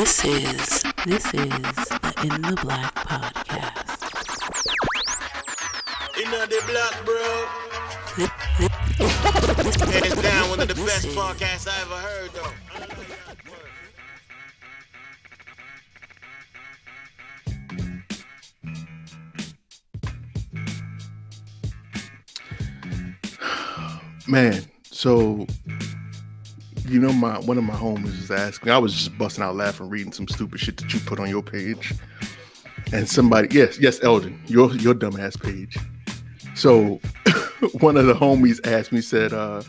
This is this is the In the Black podcast. In the black, bro. Hands down, one of the best podcasts I ever heard, though. Man, so you know my one of my homies was asking. I was just busting out laughing, reading some stupid shit that you put on your page, and somebody, yes, yes, Eldon, your your dumbass page. So one of the homies asked me, said, uh,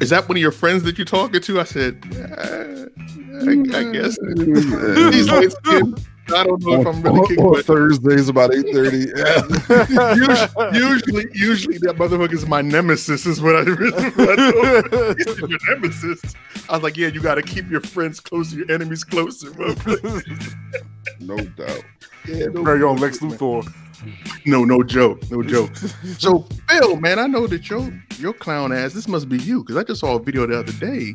"Is that one of your friends that you're talking to?" I said, uh, I, I guess. He's skinned. I don't know if I'm really on, kicking, on but Thursdays about eight thirty. Yeah. usually, usually, usually that motherfucker is my nemesis. Is what I, what I told him. He said, your nemesis. I was like, yeah, you got to keep your friends closer, your enemies closer. motherfucker." no doubt. yeah, no, Very on Lex Luthor. no, no joke, no joke. So, Phil, man, I know that your your clown ass. This must be you because I just saw a video the other day,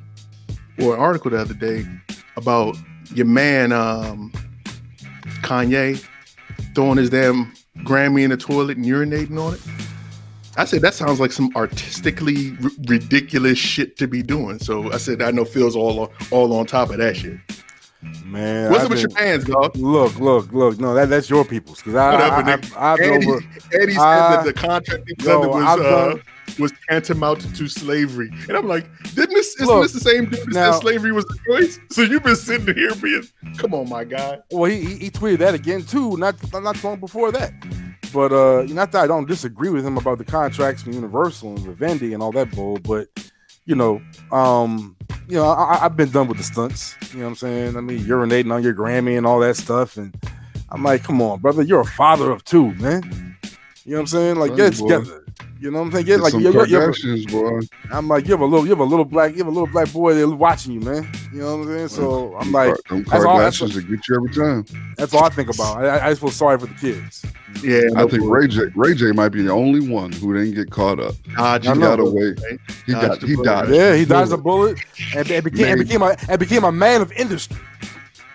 or an article the other day about your man um, Kanye throwing his damn Grammy in the toilet and urinating on it. I said that sounds like some artistically r- ridiculous shit to be doing. So I said I know Phil's all all on top of that shit. Man, What's up with your hands, dog? Look, look, look. No, that, that's your people's. Because I, I, I. I've Eddie, over. Eddie said I- that the contract presented was I've uh, done- was tantamount to slavery, and I'm like, didn't this? Isn't Look, this the same dude that slavery was the choice? So you've been sitting here being, come on, my guy. Well, he, he he tweeted that again too. Not not long before that. But uh, not that I don't disagree with him about the contracts from Universal and Vivendi and all that bull. But you know, um, you know, I, I've been done with the stunts. You know what I'm saying? I mean, urinating on your Grammy and all that stuff, and I'm like, come on, brother, you're a father of two, man. You know what I'm saying? Like, get boy. Together. You know what I'm saying? Get like some you, you, you, Kardashians, boy. I'm like, you have a little, you have a little black, you have a little black boy there watching you, man. You know what I'm saying? So I'm like, them that's all- that's Kardashians that get you every time. that's all I think about. I, I just feel sorry for the kids. Yeah, I think Ray J, Ray J might be the only one who didn't get caught up. Dodge I He got away. He Dodged got he bullet. died. Yeah, he dodged a bullet and, and became and became a and became a man of industry.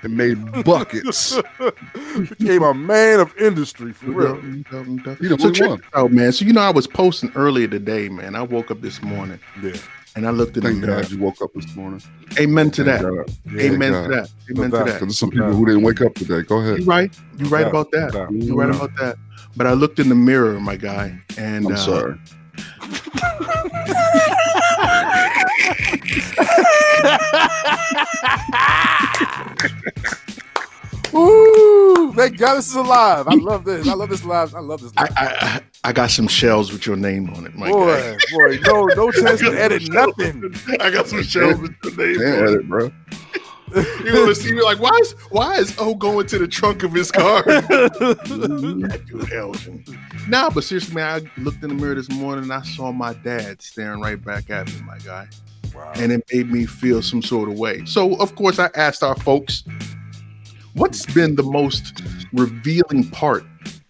And made buckets. became a man of industry for real. He the So check one. out, man. So you know, I was posting earlier today, man. I woke up this morning Yeah. and I looked in the Thank mirror. God you woke up this morning. Amen to Thank that. God. Amen God. to that. Amen No to that. Because there's some people who didn't wake up today. Go ahead. You're right. You're right about that. Yeah. You're right about that. But I looked in the mirror, my guy, and I'm uh, sorry. Ooh, thank God this is alive. I love this. I love this live. I love this. I, Live. I I I got some shells with your name on it, my guy. boy, boy, no, no chance to edit nothing. I got some shells with your name Can't on it. bro. You're gonna see me like, why is why is O going to the trunk of his car? that dude Elgin. Nah, but seriously, man, I looked in the mirror this morning and I saw my dad staring right back at me, my guy. And it made me feel some sort of way. So of course I asked our folks, what's been the most revealing part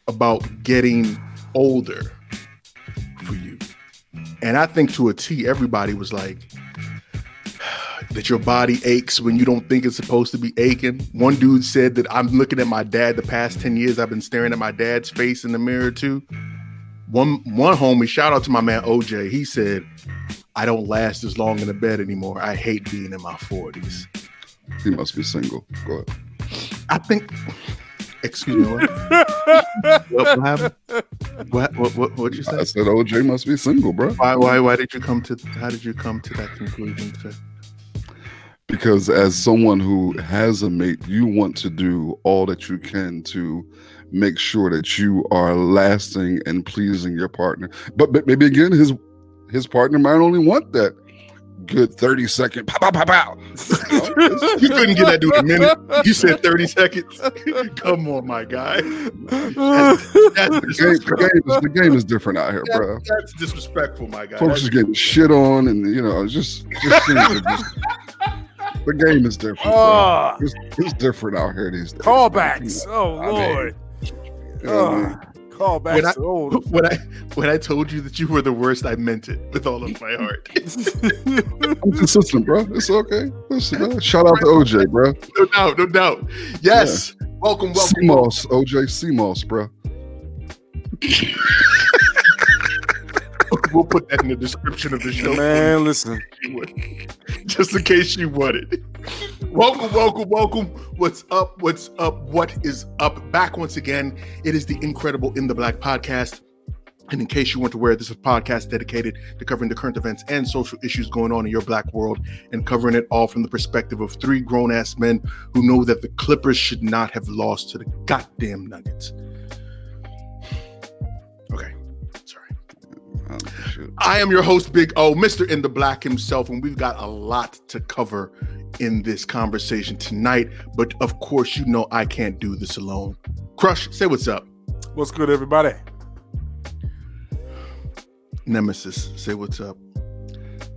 about getting older for you? And I think to a T, everybody was like, that your body aches when you don't think it's supposed to be aching. One dude said that I'm looking at my dad the past 10 years. I've been staring at my dad's face in the mirror too. One one homie, shout out to my man OJ, he said, I don't last as long in the bed anymore. I hate being in my 40s. He must be single. Go ahead. I think excuse me, what? what, what happened? What what what what'd you say? I said OJ must be single, bro. Why why why did you come to how did you come to that conclusion, sir? Because as someone who has a mate, you want to do all that you can to make sure that you are lasting and pleasing your partner. But, but maybe again, his his partner might only want that good 30 second pow pow pow pow. You know, it's- You couldn't get that dude a minute. You said 30 seconds. Come on, my guy. That's, that's, the, game, the, game is, the game is different out here, bro. that's, that's disrespectful, my guy. Folks That's- just getting shit on, and you know, just, just, just the game is different. bro. Ah, It's, it's different out here these days. callbacks. Oh I Lord. You know what I mean? Ah, callbacks. When I- old. when I when I told you that you were the worst, I meant it with all of my heart. I'm consistent, bro. It's okay. Listen, man. Shout out to OJ, bro. No doubt, no doubt. Yes. Welcome, welcome. CMOS, OJ CMOS, bro. We'll put that in the description of the show. Man, listen. Just in case you want it. Welcome, welcome, welcome. What's up? What's up? What is up? Back once again. It is the incredible In the Black podcast. And in case you weren't aware, this is a podcast dedicated to covering the current events and social issues going on in your black world and covering it all from the perspective of three grown ass men who know that the Clippers should not have lost to the goddamn Nuggets. Okay. Oh. I am your host, Big O, Mr. In the Black himself, and we've got a lot to cover in this conversation tonight. But of course, you know I can't do this alone. Crush, say what's up. What's good, everybody? Nemesis, say what's up.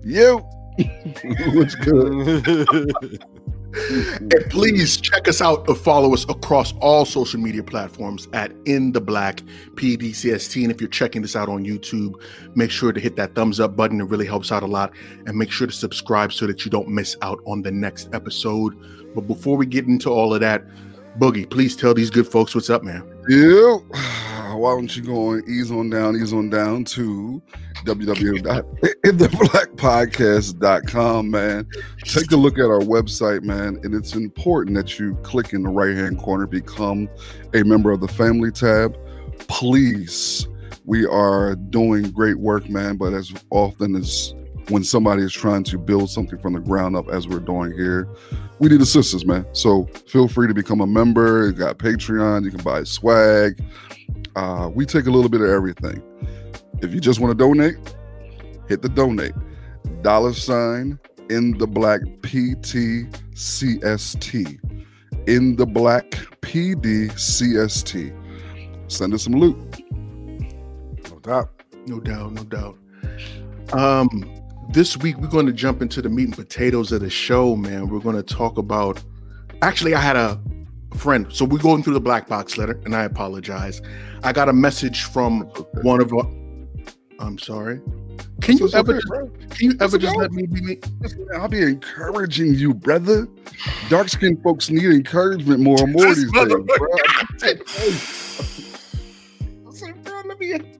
You. What's good? And please check us out or follow us across all social media platforms at In the Black PDCST. And if you're checking this out on YouTube, make sure to hit that thumbs up button. It really helps out a lot. And make sure to subscribe so that you don't miss out on the next episode. But before we get into all of that, Boogie, please tell these good folks what's up, man. You. Why don't you go on ease on down, ease on down to www.theblackpodcast.com, man. Take a look at our website, man. And it's important that you click in the right hand corner, become a member of the family tab. Please. We are doing great work, man. But as often as when somebody is trying to build something from the ground up, as we're doing here, we need assistance, man. So feel free to become a member. You got Patreon, you can buy swag. Uh, we take a little bit of everything. If you just want to donate, hit the donate. Dollar sign in the black PDCST. In the black PDCST. Send us some loot. No doubt. No doubt, no doubt. Um, this week we're going to jump into the meat and potatoes of the show, man. We're going to talk about. Actually, I had a friend. So we're going through the black box letter, and I apologize. I got a message from one of our. I'm sorry. Can you ever? just, can you ever just let me be me? I'll be encouraging you, brother. Dark skinned folks need encouragement more and more these days, bro. Listen, bro, let me-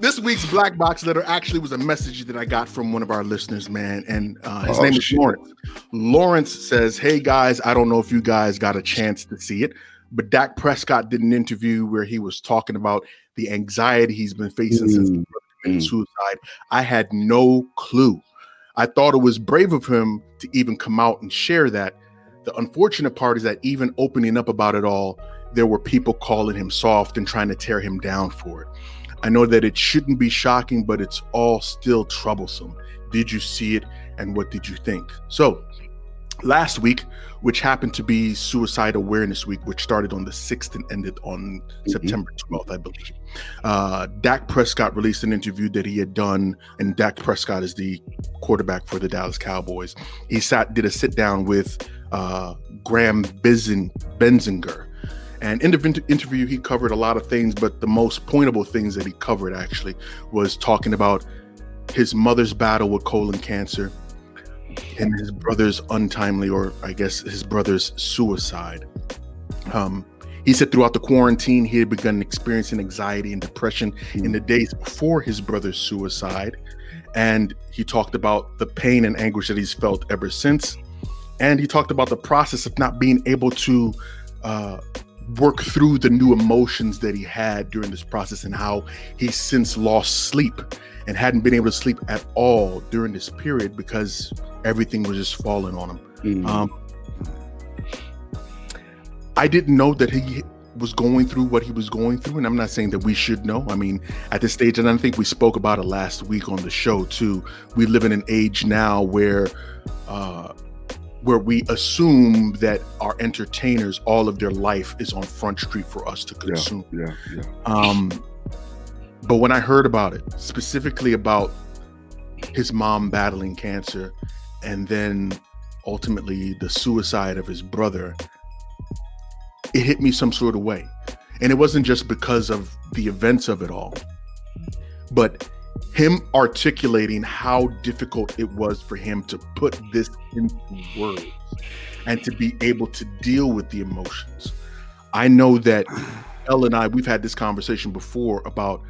This week's black box letter actually was a message that I got from one of our listeners, man, and uh, his Oh, name is. Lawrence. Lawrence says, "Hey guys, I don't know if you guys got a chance to see it, but Dak Prescott did an interview where he was talking about the anxiety he's been facing since he Mm, committed mm. suicide. I had no clue. I thought it was brave of him to even come out and share that. The unfortunate part is that even opening up about it all, there were people calling him soft and trying to tear him down for it. I know that it shouldn't be shocking, but it's all still troublesome. Did you see it and what did you think? So, last week, which happened to be Suicide Awareness Week, which started on the 6th and ended on September 12th, I believe. Uh, Dak Prescott released an interview that he had done, and Dak Prescott is the quarterback for the Dallas Cowboys. He sat, did a sit down with uh, Graham Bensinger. And in the interview, he covered a lot of things, but the most pointable things that he covered actually was talking about his mother's battle with colon cancer and his brother's untimely, or I guess his brother's suicide. Um, he said throughout the quarantine, he had begun experiencing anxiety and depression in the days before his brother's suicide. And he talked about the pain and anguish that he's felt ever since. And he talked about the process of not being able to uh, work through the new emotions that he had during this process and how he since lost sleep and hadn't been able to sleep at all during this period because everything was just falling on him. Mm. Um, I didn't know that he was going through what he was going through, and I'm not saying that we should know. I mean, at this stage, and I think we spoke about it last week on the show too. We live in an age now where, uh, where we assume that our entertainers, all of their life is on Front Street for us to consume. yeah, yeah. Um, but when I heard about it, specifically about his mom battling cancer, and then ultimately the suicide of his brother, it hit me some sort of way. And it wasn't just because of the events of it all, but him articulating how difficult it was for him to put this into words and to be able to deal with the emotions. I know that Elle and I, we've had this conversation before about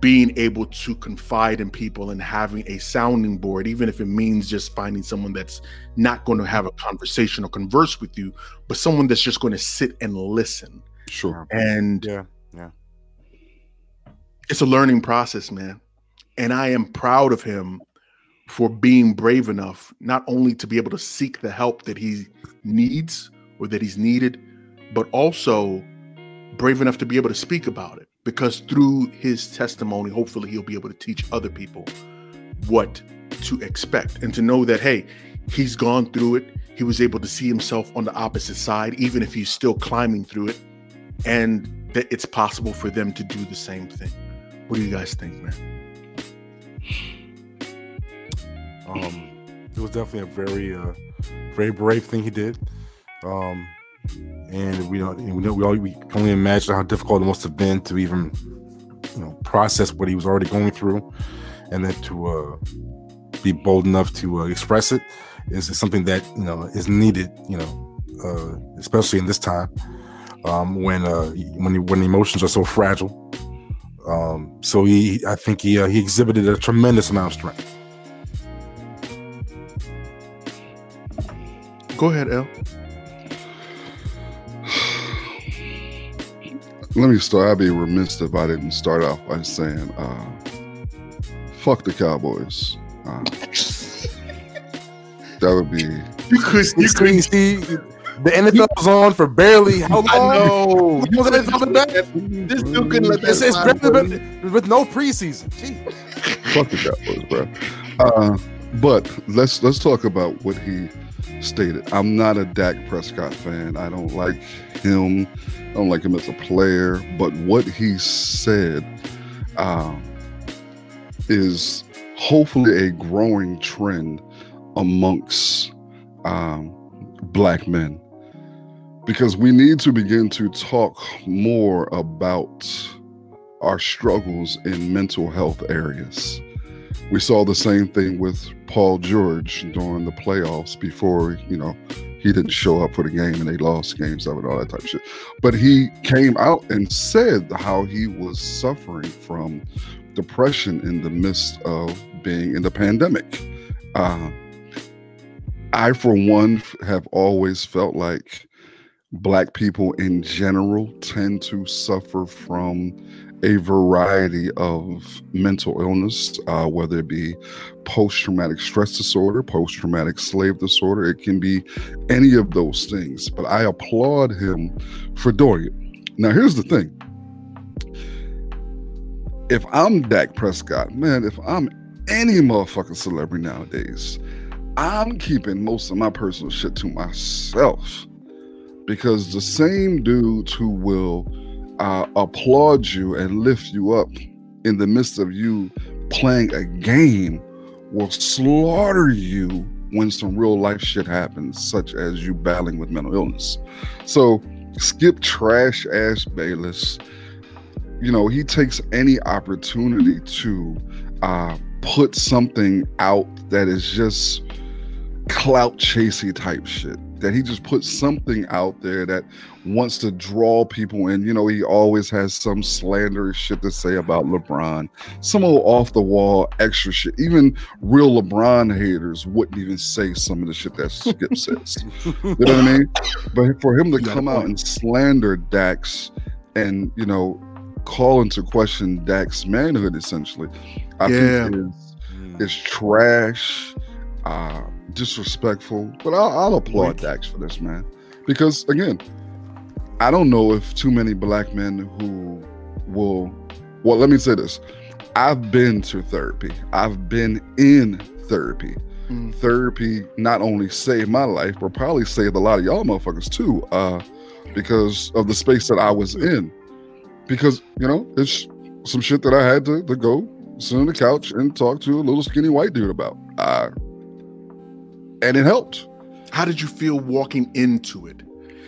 being able to confide in people and having a sounding board, even if it means just finding someone that's not going to have a conversation or converse with you, but someone that's just going to sit and listen. Sure. And Yeah. it's a learning process, man. And I am proud of him for being brave enough not only to be able to seek the help that he needs or that he's needed, but also brave enough to be able to speak about it. Because through his testimony, hopefully he'll be able to teach other people what to expect and to know that, hey, he's gone through it. He was able to see himself on the opposite side, even if he's still climbing through it, and that it's possible for them to do the same thing. What do you guys think, man? Um, it was definitely a very, uh, very brave thing he did. Um, and we and we know, we, all, we can only imagine how difficult it must have been to even, you know, process what he was already going through, and then to uh, be bold enough to uh, express it is, is something that you know is needed. You know, uh, especially in this time um, when uh, when when emotions are so fragile. Um, so he, I think he uh, he exhibited a tremendous amount of strength. Go ahead, L. Let me start. I'd be remiss if I didn't start off by saying, uh, fuck the Cowboys. Uh, that would be You could, You see, see, the NFL was on for barely how long? I know. You wasn't talking about This dude couldn't let that It's, it's slide, better with no preseason. Gee. fuck the Cowboys, bro. Uh, but let's let's talk about what he stated. I'm not a Dak Prescott fan. I don't like him. I don't like him as a player. But what he said uh, is hopefully a growing trend amongst um, black men because we need to begin to talk more about our struggles in mental health areas. We saw the same thing with Paul George during the playoffs before, you know, he didn't show up for the game and they lost games of it, all that type of shit. But he came out and said how he was suffering from depression in the midst of being in the pandemic. Uh, I, for one, have always felt like Black people in general tend to suffer from a variety of mental illness, uh, whether it be post traumatic stress disorder, post traumatic slave disorder. It can be any of those things. But I applaud him for doing it. Now, here's the thing if I'm Dak Prescott, man, if I'm any motherfucking celebrity nowadays, I'm keeping most of my personal shit to myself because the same dudes who will uh, applaud you and lift you up in the midst of you playing a game will slaughter you when some real life shit happens, such as you battling with mental illness. So skip trash ass Bayless. You know, he takes any opportunity to uh, put something out that is just clout chasey type shit. That he just puts something out there that wants to draw people in. You know, he always has some slanderous shit to say about LeBron, some old off the wall extra shit. Even real LeBron haters wouldn't even say some of the shit that Skip says. You know what I mean? But for him to You come out and slander Dax and, you know, call into question Dax's manhood, essentially, I Yeah. think is is trash, uh, disrespectful. But I'll, I'll applaud Dax for this, man, because again, I don't know if too many black men who will. Well, let me say this: I've been to therapy. I've been in therapy. Mm. Therapy not only saved my life, but probably saved a lot of y'all motherfuckers too, uh, because of the space that I was in. Because you know, it's some shit that I had to, to go sit on the couch and talk to a little skinny white dude about. Uh, and it helped. How did you feel walking into it?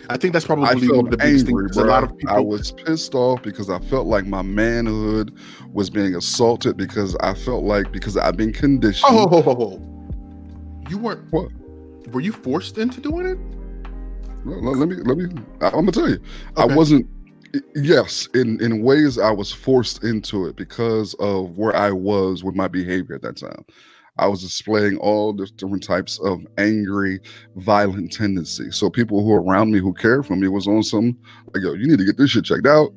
I think that's probably I one of felt the biggest angry, things. A lot of people. I was pissed off because I felt like my manhood was being assaulted because I felt like because I've been oh, conditioned. oh, ho, ho, ho, you weren't. What? Were you forced into doing it? Let, let- let me let me. I, I'm gonna tell you, I wasn't. Yes, in in ways I was forced into it because of where I was with my behavior at that time. I was displaying all the different types of angry, violent tendencies. So people who were around me who cared for me was on some like, yo, you need to get this shit checked out,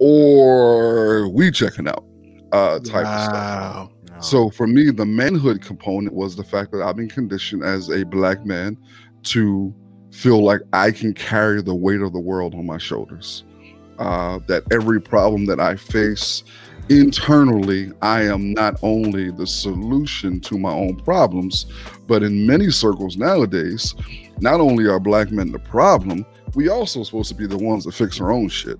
or we checking out, uh, type of stuff. No. So for me, the manhood component was the fact that I've been conditioned as a black man to feel like I can carry the weight of the world on my shoulders. Uh, that every problem that I face internally, I am not only the solution to my own problems, but in many circles nowadays, not only are black men the problem, we also supposed to be the ones that fix our own shit.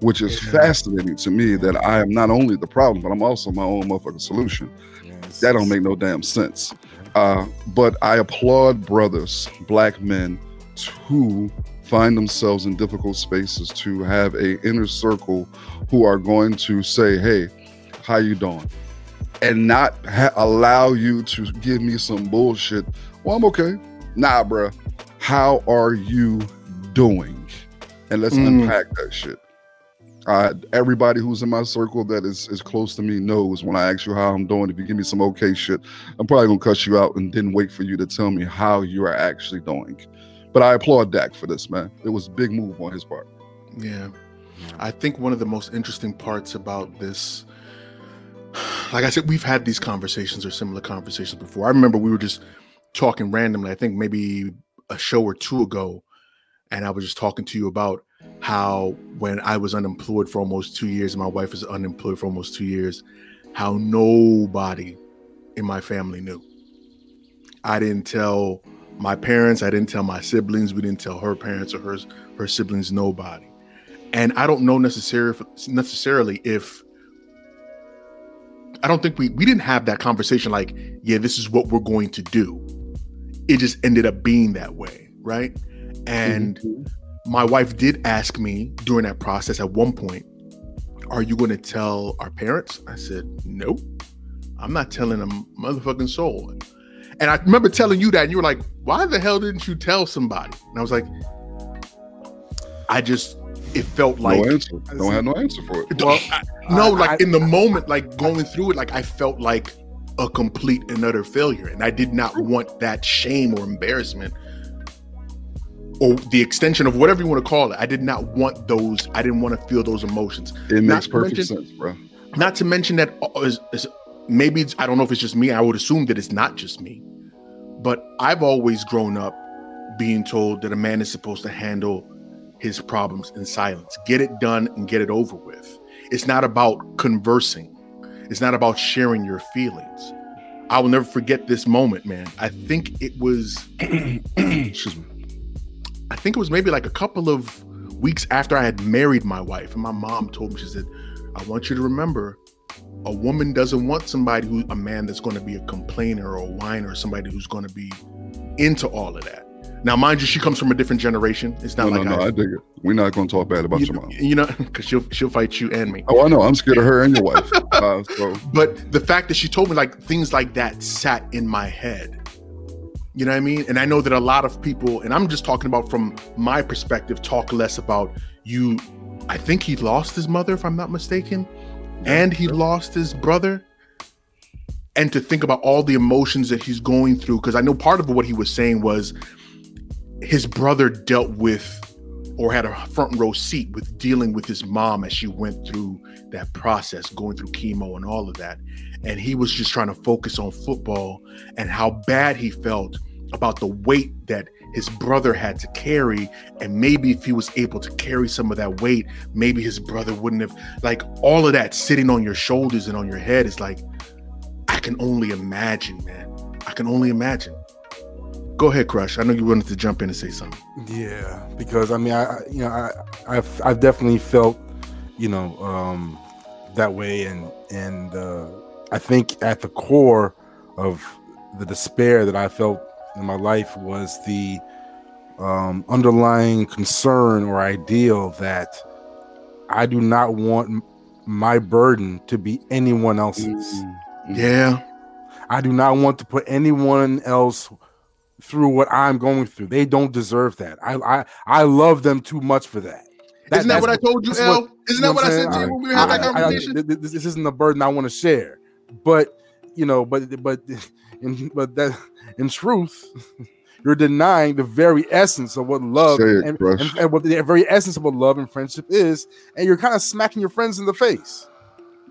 Which is Yeah. fascinating to me that I am not only the problem, but I'm also my own motherfucking solution. Yes. That don't make no damn sense. Uh, but I applaud brothers, black men, to find themselves in difficult spaces to have a inner circle who are going to say, "Hey, how you doing?" and not ha- allow you to give me some bullshit. Well, I'm okay. Nah, bruh. How are you doing? And let's Mm. unpack that shit. Uh, everybody who's in my circle that is, is close to me knows when I ask you how I'm doing, if you give me some okay shit, I'm probably gonna cuss you out and then wait for you to tell me how you are actually doing. But I applaud Dak for this, man. It was a big move on his part. Yeah. I think one of the most interesting parts about this, like I said, we've had these conversations or similar conversations before. I remember we were just talking randomly, I think maybe a show or two ago, and I was just talking to you about how when I was unemployed for almost two years, my wife was unemployed for almost two years, how nobody in my family knew. I didn't tell my parents, I didn't tell my siblings, we didn't tell her parents or her, her siblings, nobody and I don't know necessarily necessarily if I don't think we we didn't have that conversation like, yeah, this is what we're going to do. It just ended up being that way, right? And mm-hmm. my wife did ask me during that process at one point, "Are you going to tell our parents?" I said, "Nope. I'm not telling a motherfucking soul." And I remember telling you that, and you were like, "Why the hell didn't you tell somebody?" And I was like, "I just it felt like no answer. Don't have no answer for it. well, no, I- like I- in the moment, like going through it, like I felt like a complete and utter failure, and I did not want that shame or embarrassment, or the extension of whatever you want to call it. I did not want those. I didn't want to feel those emotions. It Not makes to perfect mention- sense, bro. Not to mention that uh, is, is- maybe it's, I don't know if it's just me. I would assume that it's not just me, but I've always grown up being told that a man is supposed to handle his problems in silence, get it done and get it over with. It's not about conversing. It's not about sharing your feelings. I will never forget this moment, man. I think it was Excuse me. I think it was maybe like a couple of weeks after I had married my wife, and my mom told me, she said, I want you to remember a woman doesn't want somebody who a man that's going to be a complainer or a whiner, somebody who's going to be into all of that. Now, mind you, she comes from a different generation. It's not No, like no, no. I, I dig it. We're not going to talk bad about you, your mom. you know, because she'll she'll fight you and me. Oh, I know. I'm scared of her and your wife. Uh, so But the fact that she told me like things like that sat in my head. You know what I mean? And I know that a lot of people, and I'm just talking about from my perspective, talk less about you. I think he lost his mother, if I'm not mistaken, and he lost his brother. And to think about all the emotions that he's going through, because I know part of what he was saying was his brother dealt with or had a front row seat with dealing with his mom as she went through that process, going through chemo and all of that. And he was just trying to focus on football and how bad he felt about the weight that his brother had to carry. And maybe if he was able to carry some of that weight, maybe his brother wouldn't have, like, all of that sitting on your shoulders and on your head is like, I can only imagine, man. I can only imagine. Go ahead, Crush. I know you wanted to jump in and say something. Yeah, because I mean, I you know, I I've I've definitely felt, you know, um, that way, and and uh, I think at the core of the despair that I felt in my life was the um, underlying concern or ideal that I do not want my burden to be anyone else's. Mm-hmm. Yeah. I do not want to put anyone else through what I'm going through. They don't deserve that. I I, I love them too much for that. Isn't that what I told you, L? what- Isn't that what I said to you when we had that I- I- I- conversation? th- th- this, this isn't a burden I want to share, but you know, but but in but that in truth, you're denying the very essence of what love it, and, and, and what the very essence of what love and friendship is, and you're kind of smacking your friends in the face.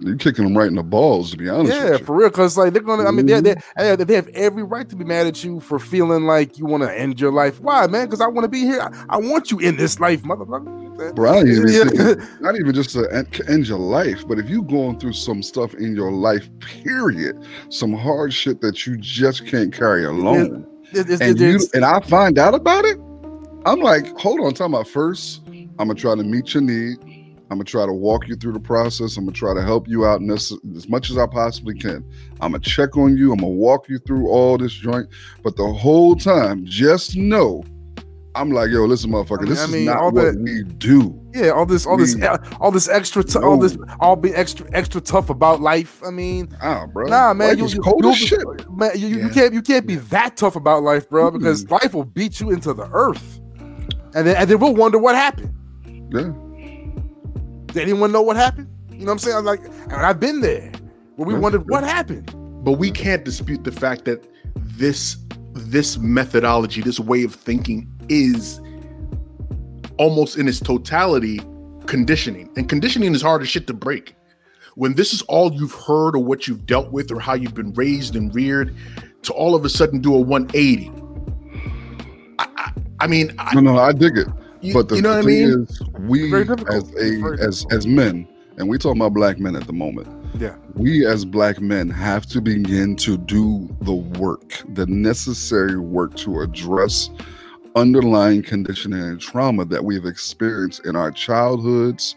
You're kicking them right in the balls, to be honest. Yeah, with you. for real. Because like they're gonna, I mean, they they Mm-hmm. they have every right to be mad at you for feeling like you want to end your life. Why, man? Because I want to be here. I, I want you in this life, motherfucker. Bro, I even Yeah. thinking, not even just to end, your life, but if you're going through some stuff in your life, period, some hard shit that you just can't carry alone, It- it's- and it's- you and I find out about it, I'm like, hold on, talking about first, I'm gonna try to meet your need. I'm gonna try to walk you through the process. I'm gonna try to help you out this, as much as I possibly can. I'm gonna check on you. I'm gonna walk you through all this joint. But the whole time, just know, I'm like, yo, listen, motherfucker, I mean- this I is not all what the- we do. Yeah, all this, all this, all this extra, t- all this, all be extra, extra tough about life. I mean, Ah, bro. nah, man, Life you, cold you, as shit. man, you, you- you can't, you can't be that tough about life, bro, because Mm. life will beat you into the earth, and then, and then we'll wonder what happened. Yeah. Did anyone know what happened? You know what I'm saying? I'm like, and I've been there where we wondered what happened. But we can't dispute the fact that this this methodology, this way of thinking is almost in its totality conditioning. And conditioning is hard as shit to break. When this is all you've heard or what you've dealt with or how you've been raised and reared, to all of a sudden do a 180. I, I, I mean, I, No, no, I dig it. You, but the, you know the what I thing mean? is, we as a as as men, and we talk about black men at the moment. Yeah. We as black men have to begin to do the work, the necessary work to address underlying conditioning and trauma that we've experienced in our childhoods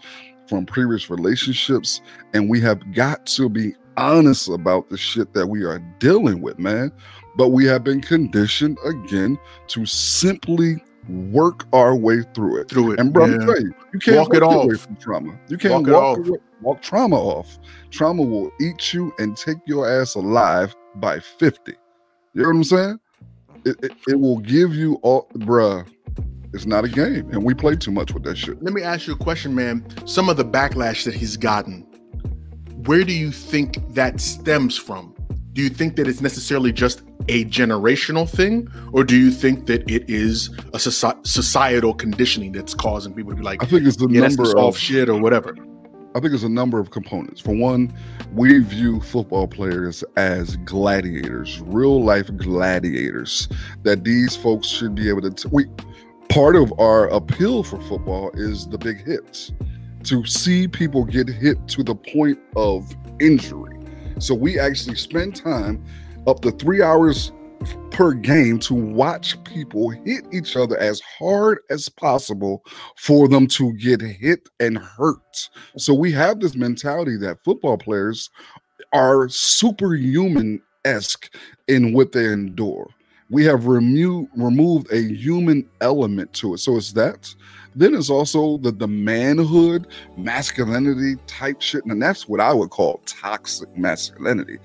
from previous relationships. And we have got to be honest about the shit that we are dealing with, man. But we have been conditioned again to simply work our way through it. Through it. And bro, I'm telling you, you can't Walk walk it your way off. from trauma. You can't Walk it walk, off. away- walk trauma off. Trauma will eat you and take your ass alive by 50. You know what I'm saying? It, it, it will give you all, bruh. It's not a game, and we play too much with that shit. Let me ask you a question, man. Some of the backlash that he's gotten, where do you think that stems from? Do you think that it's necessarily just a generational thing, or do you think that it is a societal conditioning that's causing people to be like, I think it's the yeah, number of shit or whatever? I think it's a number of components. For one, we view football players as gladiators, real life gladiators. That these folks should be able to. T- we part of our appeal for football is the big hits. To see people get hit to the point of injury. So we actually spend time up to three hours per game to watch people hit each other as hard as possible for them to get hit and hurt. So we have this mentality that football players are superhuman esque in what they endure. We have remo- removed a human element to it. So it's that. Then it's also the, the manhood, masculinity type shit. And that's what I would call toxic masculinity.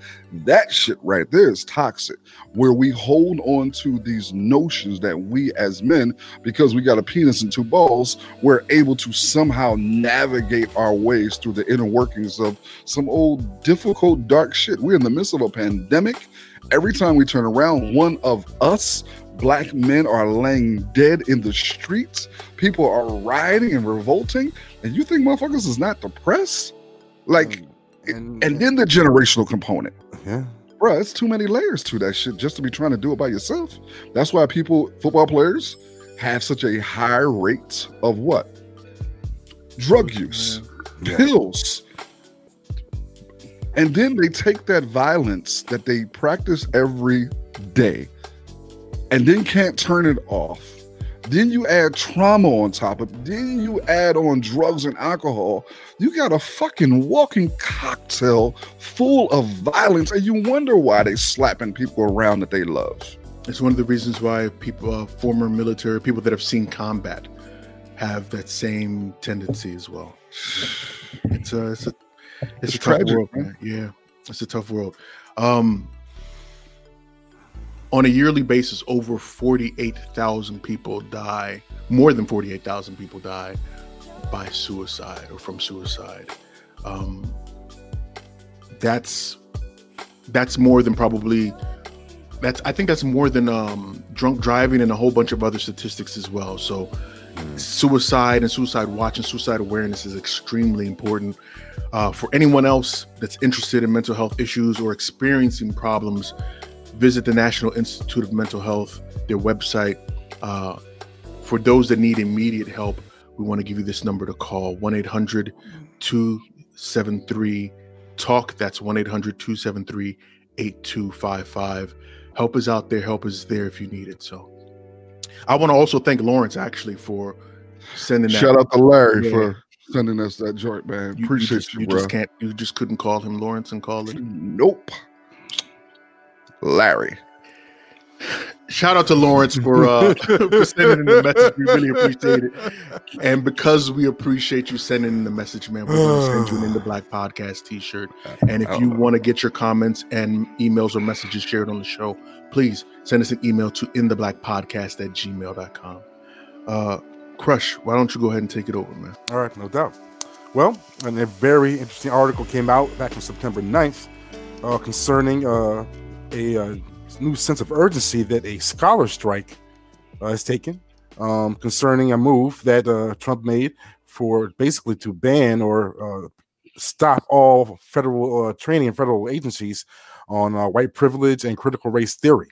That shit right there is toxic, where we hold on to these notions that we as men, because we got a penis and two balls, we're able to somehow navigate our ways through the inner workings of some old difficult dark shit. We're in the midst of a pandemic. Every time we turn around, one of us black men are laying dead in the streets. People are rioting and revolting. And you think motherfuckers is not depressed? Like, mm, and, and then the generational component. yeah, Bruh, it's too many layers to that shit just to be trying to do it by yourself. That's why people, football players, have such a high rate of what? Drug use, Yeah. pills. And then they take that violence that they practice every day and then can't turn it off. Then you add trauma on top of it. Then you add on drugs and alcohol. You got a fucking walking cocktail full of violence, and you wonder why they slapping people around that they love. It's one of the reasons why people, uh, former military people that have seen combat, have that same tendency as well. It's a, it's a, it's, It's a tough world, man. man. Yeah, it's a tough world. Um, on a yearly basis, over forty-eight thousand people die. More than forty-eight thousand people die by suicide or from suicide. Um, that's that's more than probably that's I think that's more than um, drunk driving and a whole bunch of other statistics as well. So suicide and suicide watch and suicide awareness is extremely important uh, for anyone else that's interested in mental health issues or experiencing problems. Visit the National Institute of Mental Health, their website. Uh, for those that need immediate help, we want to give you this number to call 1 800 273 TALK. That's 1 800 273 8255. Help is out there. Help is there if you need it. So I want to also thank Lawrence actually for sending that. Shout out to Larry Yeah. for sending us that joint, man. You, Appreciate you, just, you, you bro. just can't. You just couldn't call him Lawrence and call it. Nope. Larry. Shout out to Lawrence for uh, for sending in the message. We really appreciate it. And because we appreciate you sending in the message, man, we're going to send you an In the Black podcast T-shirt. And if you want to get your comments and emails or messages shared on the show, please send us an email to intheblackpodcast at gmail.com. Uh, Crush, why don't you go ahead and take it over, man? All right, no doubt. Well, and a very interesting article came out back on September 9th uh, concerning uh, a uh, new sense of urgency that a scholar strike uh, has taken um, concerning a move that uh, Trump made for basically to ban or uh, stop all federal uh, training in federal agencies on uh, white privilege and critical race theory.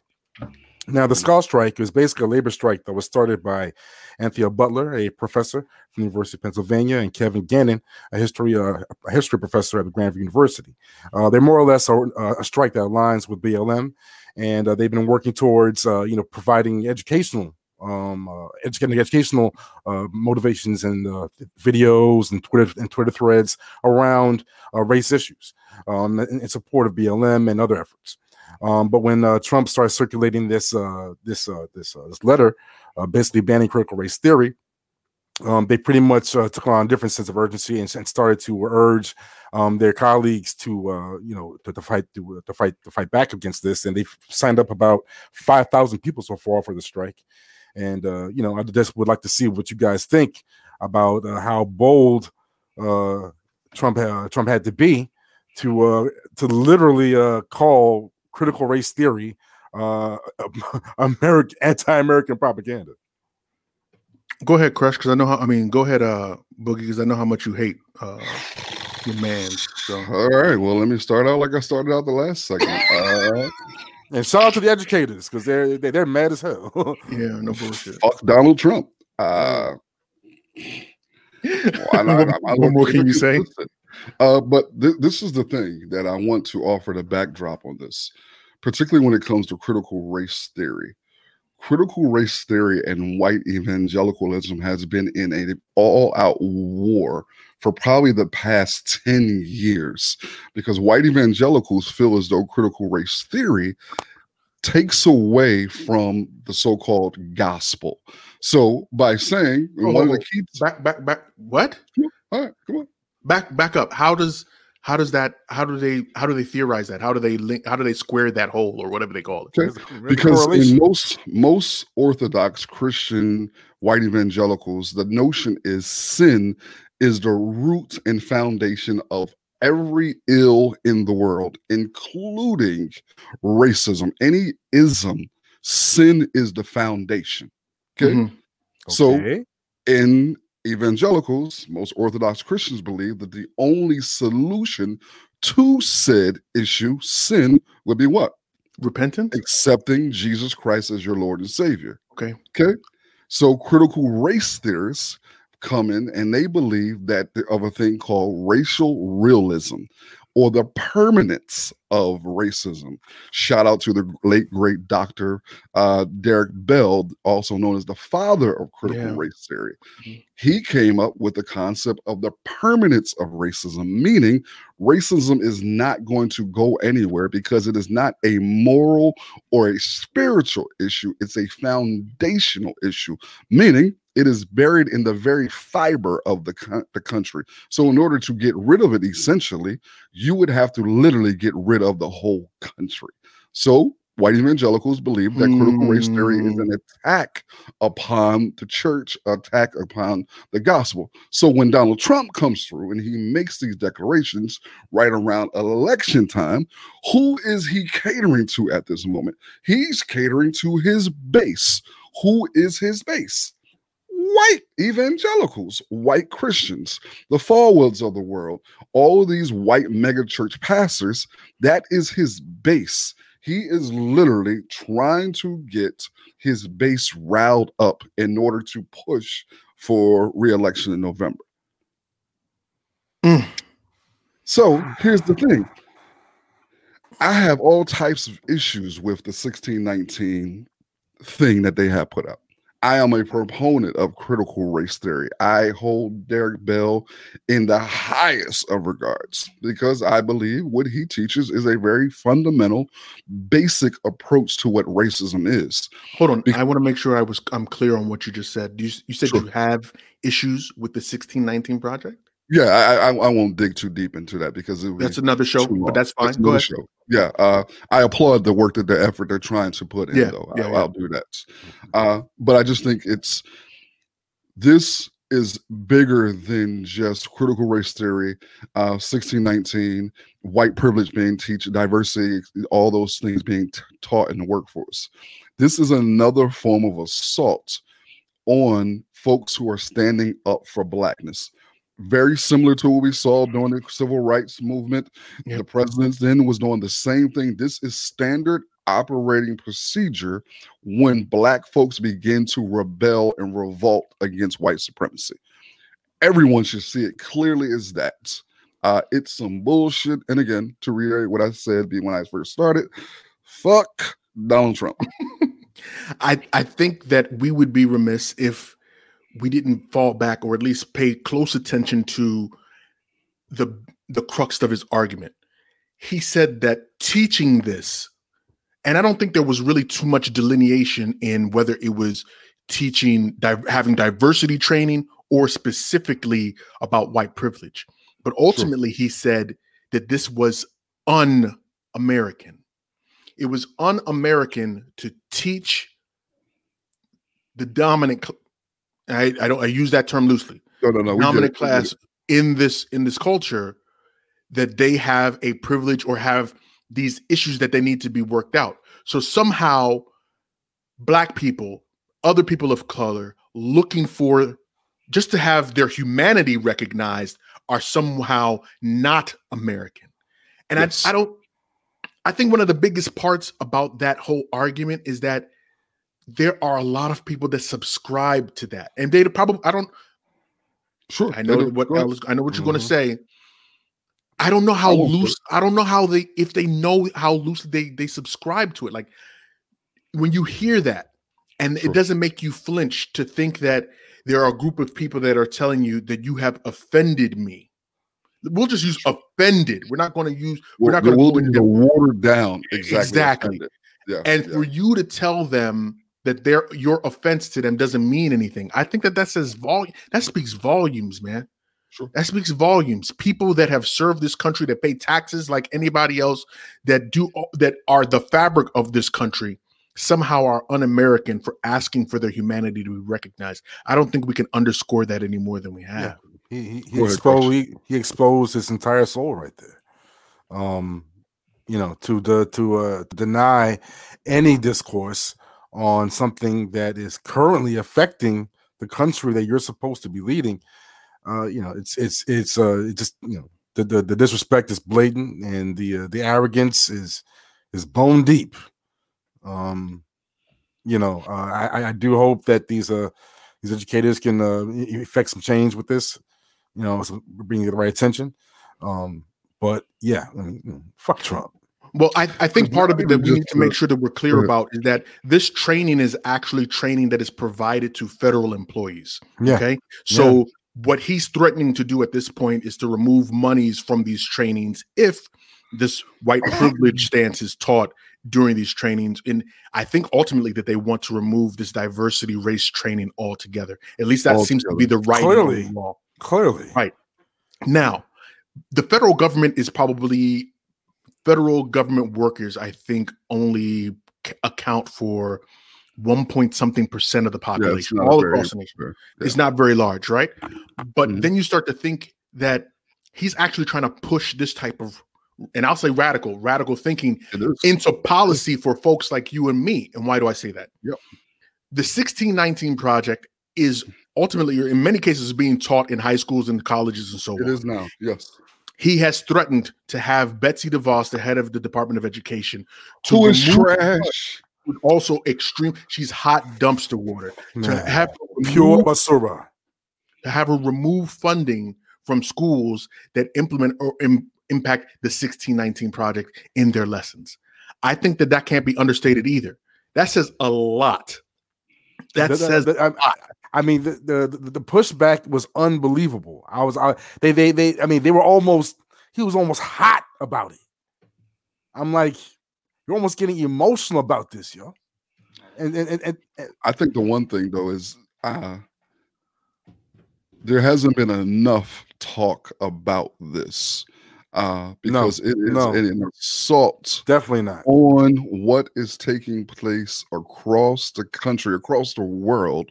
Now, the scholar strike is basically a labor strike that was started by Anthea Butler, a professor from the University of Pennsylvania, and Kevin Gannon, a history uh, a history professor at the Grand View University. Uh, they're more or less a, a strike that aligns with BLM, and uh, they've been working towards uh, you know providing educational. Um, uh, educating educational uh, motivations and uh, videos and Twitter and Twitter threads around uh, race issues um, in, in support of BLM and other efforts. Um, but when uh, Trump started circulating this uh, this uh, this uh, this letter, uh, basically banning critical race theory, um, they pretty much uh, took on a different sense of urgency and, and started to urge um, their colleagues to you know to, to fight to, to fight to fight back against this. And they've signed up about five thousand people so far for the strike. And you know, I just would like to see what you guys think about how bold Trump Trump had to be to to literally call critical race theory uh, American anti-American propaganda. Go ahead, Crush, because I know how. I mean, go ahead, uh, Boogie, because I know how much you hate uh, your man. So All right. Well, let me start out like I started out the last second. Uh, And shout out to the educators because they're they- they're mad as hell. yeah, no bullshit. fuck Donald Trump. Uh, why not? I'm- I'm what more can you say? Uh, but th- this is the thing that I want to offer the backdrop on this, particularly when it comes to critical race theory. Critical race theory and white evangelicalism has been in an all-out war for probably the past 10 years because white evangelicals feel as though critical race theory takes away from the so-called gospel. So by saying Oh, one of the key Back, back, back. What? all right, come on. Back, back up. How does how does that? How do they? How do they theorize that? How do they link? How do they square that hole or whatever they call it? Okay. There's a- there's a because in most most orthodox christian white evangelicals the notion is sin is the root and foundation of every ill in the world including racism any ism sin is the foundation okay Mhm. so Okay. in evangelicals, most Orthodox Christians believe that the only solution to said issue, sin, would be what? Repentance. Accepting Jesus Christ as your Lord and Savior. Okay. Okay. So critical race theorists come in and they believe that of a thing called racial realism or the permanence of racism. Shout out to the late great Dr. Uh, Derrick Bell, also known as the father of critical Yeah. race theory. Mhm. He came up with the concept of the permanence of racism, meaning racism is not going to go anywhere because it is not a moral or a spiritual issue, it's a foundational issue, meaning it is buried in the very fiber of the, co- the country. So, in order to get rid of it, essentially, you would have to literally get rid of the whole country. So, white evangelicals believe that critical race theory is hmm. an attack upon the church, attack upon the gospel. So, when Donald Trump comes through and he makes these declarations right around election time, who is he catering to at this moment? He's catering to his base. Who is his base? White evangelicals, white Christians, the Falwells of the world, all of these white megachurch pastors, that is his base. He is literally trying to get his base riled up in order to push for reelection in November. Mm. So here's the thing I have all types of issues with the 1619 thing that they have put up. I am a proponent of critical race theory. I hold Derrick Bell in the highest of regards because I believe what he teaches is a very fundamental, basic approach to what racism is. Hold on. Bec- I want to make sure I was I'm clear on what you just said. You, you said Sure. you have issues with the 1619 project. Yeah, I, I, I won't dig too deep into that because it That's another show, but that's fine. That's Go ahead. show. Yeah, uh, I applaud the work that the effort they're trying to put in. Yeah, though, yeah, I'll, yeah. I'll do that. Uh, but I just think it's this is bigger than just critical race theory, uh, 1619, white privilege being teach, diversity, all those things being t- taught in the workforce. This is another form of assault on folks who are standing up for blackness. Very similar to what we saw during the civil rights movement. Yep. The president then was doing the same thing. This is standard operating procedure when black folks begin to rebel and revolt against white supremacy. Everyone should see it clearly as that. Uh, it's some bullshit. And again, to reiterate what I said when I first started, fuck Donald Trump. I I think that we would be remiss if we didn't fall back or at least pay close attention to the the crux of his argument. He said that teaching this, and I don't think there was really too much delineation in whether it was teaching di- having diversity training or specifically about white privilege. But ultimately, he said that this was un-American. It was un-American to teach the dominant. I, I don't. I use that term loosely. No, no, no. dominant it, we get class in this in this culture that they have a privilege or have these issues that they need to be worked out. So somehow, black people, other people of color, looking for just to have their humanity recognized, are somehow not American. And Yes. I, I don't. I think one of the biggest parts about that whole argument is that there are a lot of people that subscribe to that, and they probably I don't Sure. I know what I, was, I know what you're going to mm-hmm. say. I don't know how oh, won't loose. I don't know how they if they know how loose they they subscribe to it. Like when you hear that, and Sure. it doesn't make you flinch to think that there are a group of people that are telling you that you have offended me. We'll just use offended. We're not going to use. We're not We'll- going to we'll go into watered down exactly. Exactly. Yeah. and yeah. for you to tell them that their your offense to them doesn't mean anything. I think that that says volume that speaks volumes man. Sure. that speaks volumes. People that have served this country that pay taxes like anybody else that do that are the fabric of this country somehow are un-american for asking for their humanity to be recognized. I don't think we can underscore that any more than we have. He he, he exposed he, he exposed his entire soul right there. Um, you know, to the to uh deny any discourse on something that is currently affecting the country that you're supposed to be leading. Uh, you know, it's it's it's uh it just you know the, the the disrespect is blatant and the uh, the arrogance is is bone deep. Um, you know, uh, I I- do hope that these uh these educators can uh, effect some change with this. You know, so bringing the right attention. Um, But yeah, I mean, fuck Trump. Well, I, I think part of it that we need to make sure that we're clear about is that this training is actually training that is provided to federal employees. Yeah. Okay. So what he's threatening to do at this point is to remove monies from these trainings if this white privilege stance is taught during these trainings. And I think ultimately that they want to remove this diversity race training altogether. At least that seems to be the right Clearly. law. Clearly, Right. Now, the federal government is probably federal government workers, I think, only c- account for one point something percent of the population not all very- across the nation. Sure. It's not very large, right? But Mhm. then you start to think that he's actually trying to push this type of, and I'll say radical, radical thinking into policy for folks like you and me. And why do I say that? Yep. The 1619 project is ultimately, in many cases, being taught in high schools and colleges and so It on. is now. Yes. He has threatened to have Betsy DeVos, the head of the Department of Education, to Who is trash? Also, extreme. She's hot dumpster water. To have pure basura. to have her remove funding from schools that implement or im- impact the 1619 project in their lessons. I think that that can't be understated either. That says a lot. That the- says the- I, I- I mean, the, the the pushback was unbelievable. I was, I, they, they, they. I mean, they were almost. He was almost hot about it. I'm like, you're almost getting emotional about this, yo. And and and, and, I think the one thing though is uh there hasn't been enough talk about this uh because it is no. an assault definitely not. on what is taking place across the country, across the world,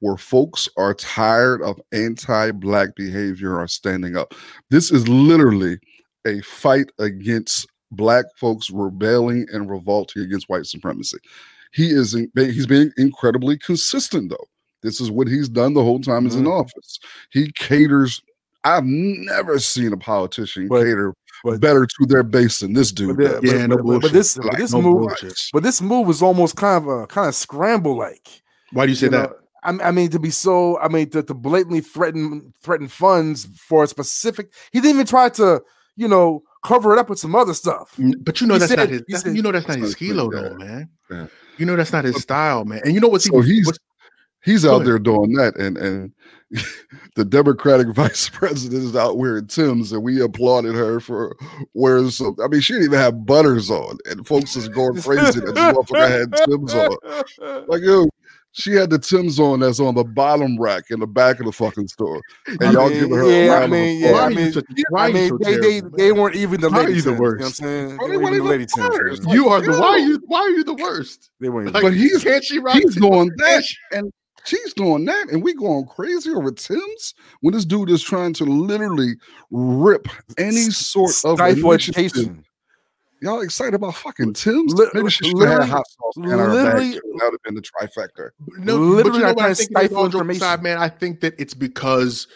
where folks are tired of anti-black behavior are standing up. This is literally a fight against black folks rebelling and revolting against white supremacy. He is in, he's being incredibly consistent though. This is what he's done the whole time he's in Mhm. office. He caters. I've never seen a politician But- cater but- better to their base than this dude. But, the- does. but- Yeah, no but- but this, Like, but this no move, bullshit. but this move was almost kind of a kind of scramble like. why do you say you that? know, I, I mean, to be so, I mean, to, to blatantly threaten threaten funds for a specific. He didn't even try to, you know, cover it up with some other stuff. But you know He that's said- not his. he said- you know that's not his not kilo, though, yeah. man. Yeah. You know that's not his style, man. And you know what's So even he's what's- he's out ahead. there doing that, and and the Democratic vice president is out wearing Tim's, and we applauded her for wearing some. I mean, she didn't even have butters on, and folks is going crazy that this motherfucker had Tim's on. Like, yo, she had the Tim's on that's on the bottom rack in the back of the fucking store, and I y'all mean, giving her. a yeah, I mean, yeah, I mean, I mean, so they, they they weren't even the lady you the Tims, You know what I'm worst? saying? They they weren't even the lady Tims, butters. You are the why are you why are you the worst? They weren't. Like, But he's- can't she rock He's doing that, and she's doing that, and we going crazy over Tim's when this dude is trying to literally rip any sort of stifle education. Y'all excited about fucking Tim's? Li- Maybe she should have had literally- hot sauce in her bag. That would have been the trifecta. No, but you know what I trying to think? stifle all jokes information. aside, man, I think that it's because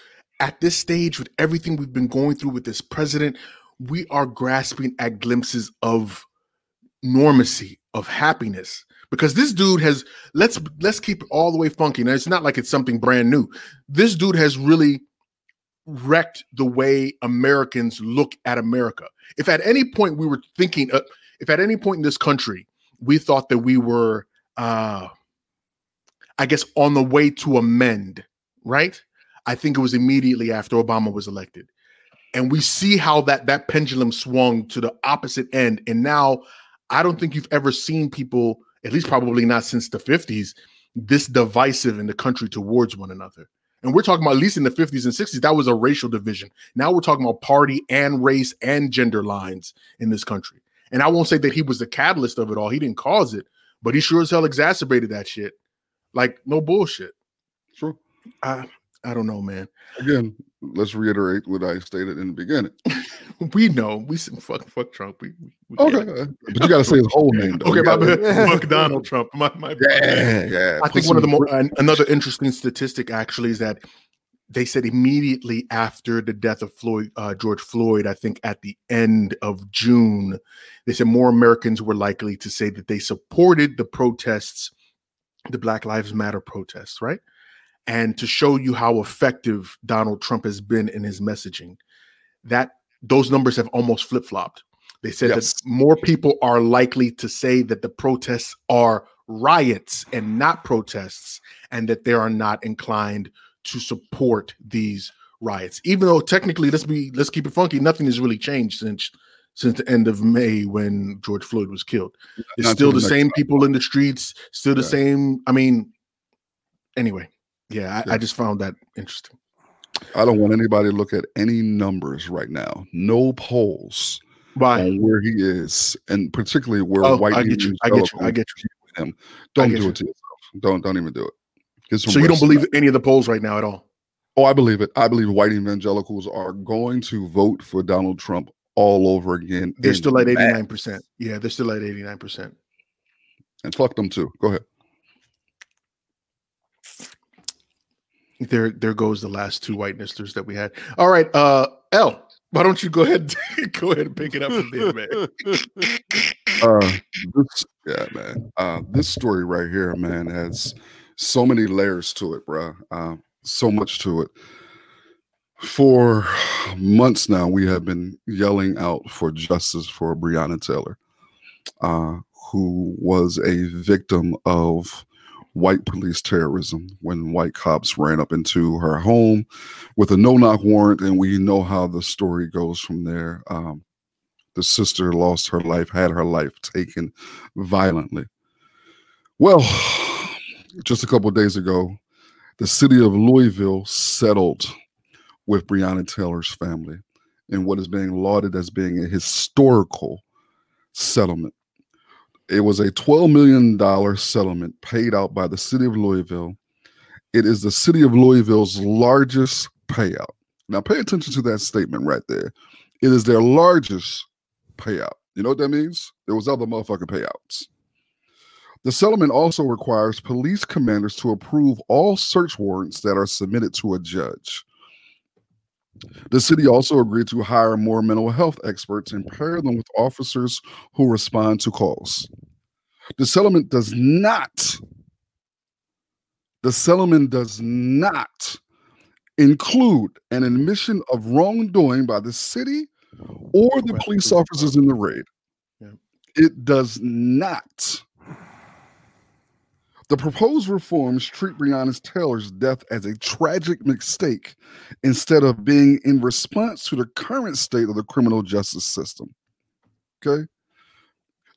at this stage, with everything we've been going through with this president, we are grasping at glimpses of normacy, of happiness. Because this dude has let's let's keep it all the way funky. Now it's not like it's something brand new. This dude has really wrecked the way Americans look at America. If at any point we were thinking, uh, if at any point in this country we thought that we were uh I guess, on the way to amend, right? I think it was immediately after Obama was elected. And we see how that that pendulum swung to the opposite end. And now I don't think you've ever seen people, at least probably not since the 50s, this divisive in the country towards one another. And we're talking about at least in the 50s and 60s, that was a racial division. Now we're talking about party and race and gender lines in this country. And I won't say that he was the catalyst of it all. He didn't cause it, but he sure as hell exacerbated that shit. Like no bullshit. True. I I don't know, man. Again, let's reiterate what I stated in the beginning. We know. We said fuck fuck Trump. We, we, we Okay, it. but you got to say his whole name. Though. Okay, my bad. Fuck Donald Trump. My, my Yeah, yeah. I Put think one of the more an- another interesting statistic actually is that they said immediately after the death of Floyd, uh, George Floyd, I think at the end of June, they said more Americans were likely to say that they supported the protests, the Black Lives Matter protests, right? And to show you how effective Donald Trump has been in his messaging, that those numbers have almost flip flopped. They said Yes. that more people are likely to say that the protests are riots and not protests, and that they are not inclined to support these riots. Even though technically, let's be let's keep it funky. Nothing has really changed since since the end of May when George Floyd was killed. It's Not still the same people in the streets, still the Yeah. same. I mean, anyway, yeah, I, Yeah. I just found that interesting. I don't want anybody to look at any numbers right now. No polls Why? on where he is, and particularly where Oh, white I get you. I get you. I get you. him. Don't do you. it to yourself. Don't don't even do it. So you don't believe any of the polls right now at all? Oh, I believe it. I believe white evangelicals are going to vote for Donald Trump all over again. They're still at eighty nine percent. Yeah, they're still at eighty nine percent. and fuck them too. Go ahead. There, there goes the last two white nisters that we had. All right, uh, L. Why don't you go ahead, go ahead and pick it up from there, man? Uh, this, yeah, man. Uh, this story right here, man, has so many layers to it, bro. Uh, so much to it. For months now, we have been yelling out for justice for Breonna Taylor, uh, who was a victim of white police terrorism when white cops ran up into her home with a no-knock warrant, and we know how the story goes from there. Um, the sister lost her life, had her life taken violently. Well, just a couple days ago, the city of Louisville settled with Breonna Taylor's family in what is being lauded as being a historical settlement. It was a $12 million settlement paid out by the city of Louisville. It is the city of Louisville's largest payout. Now, pay attention to that statement right there. It is their largest payout. You know what that means? There was other motherfucking payouts. The settlement also requires police commanders to approve all search warrants that are submitted to a judge. The city also agreed to hire more mental health experts and pair them with officers who respond to calls. The settlement does not, the settlement does not include an admission of wrongdoing by the city or the police police officers in the raid. It does not. The proposed reforms treat Breonna Taylor's death as a tragic mistake instead of being in response to the current state of the criminal justice system. Okay?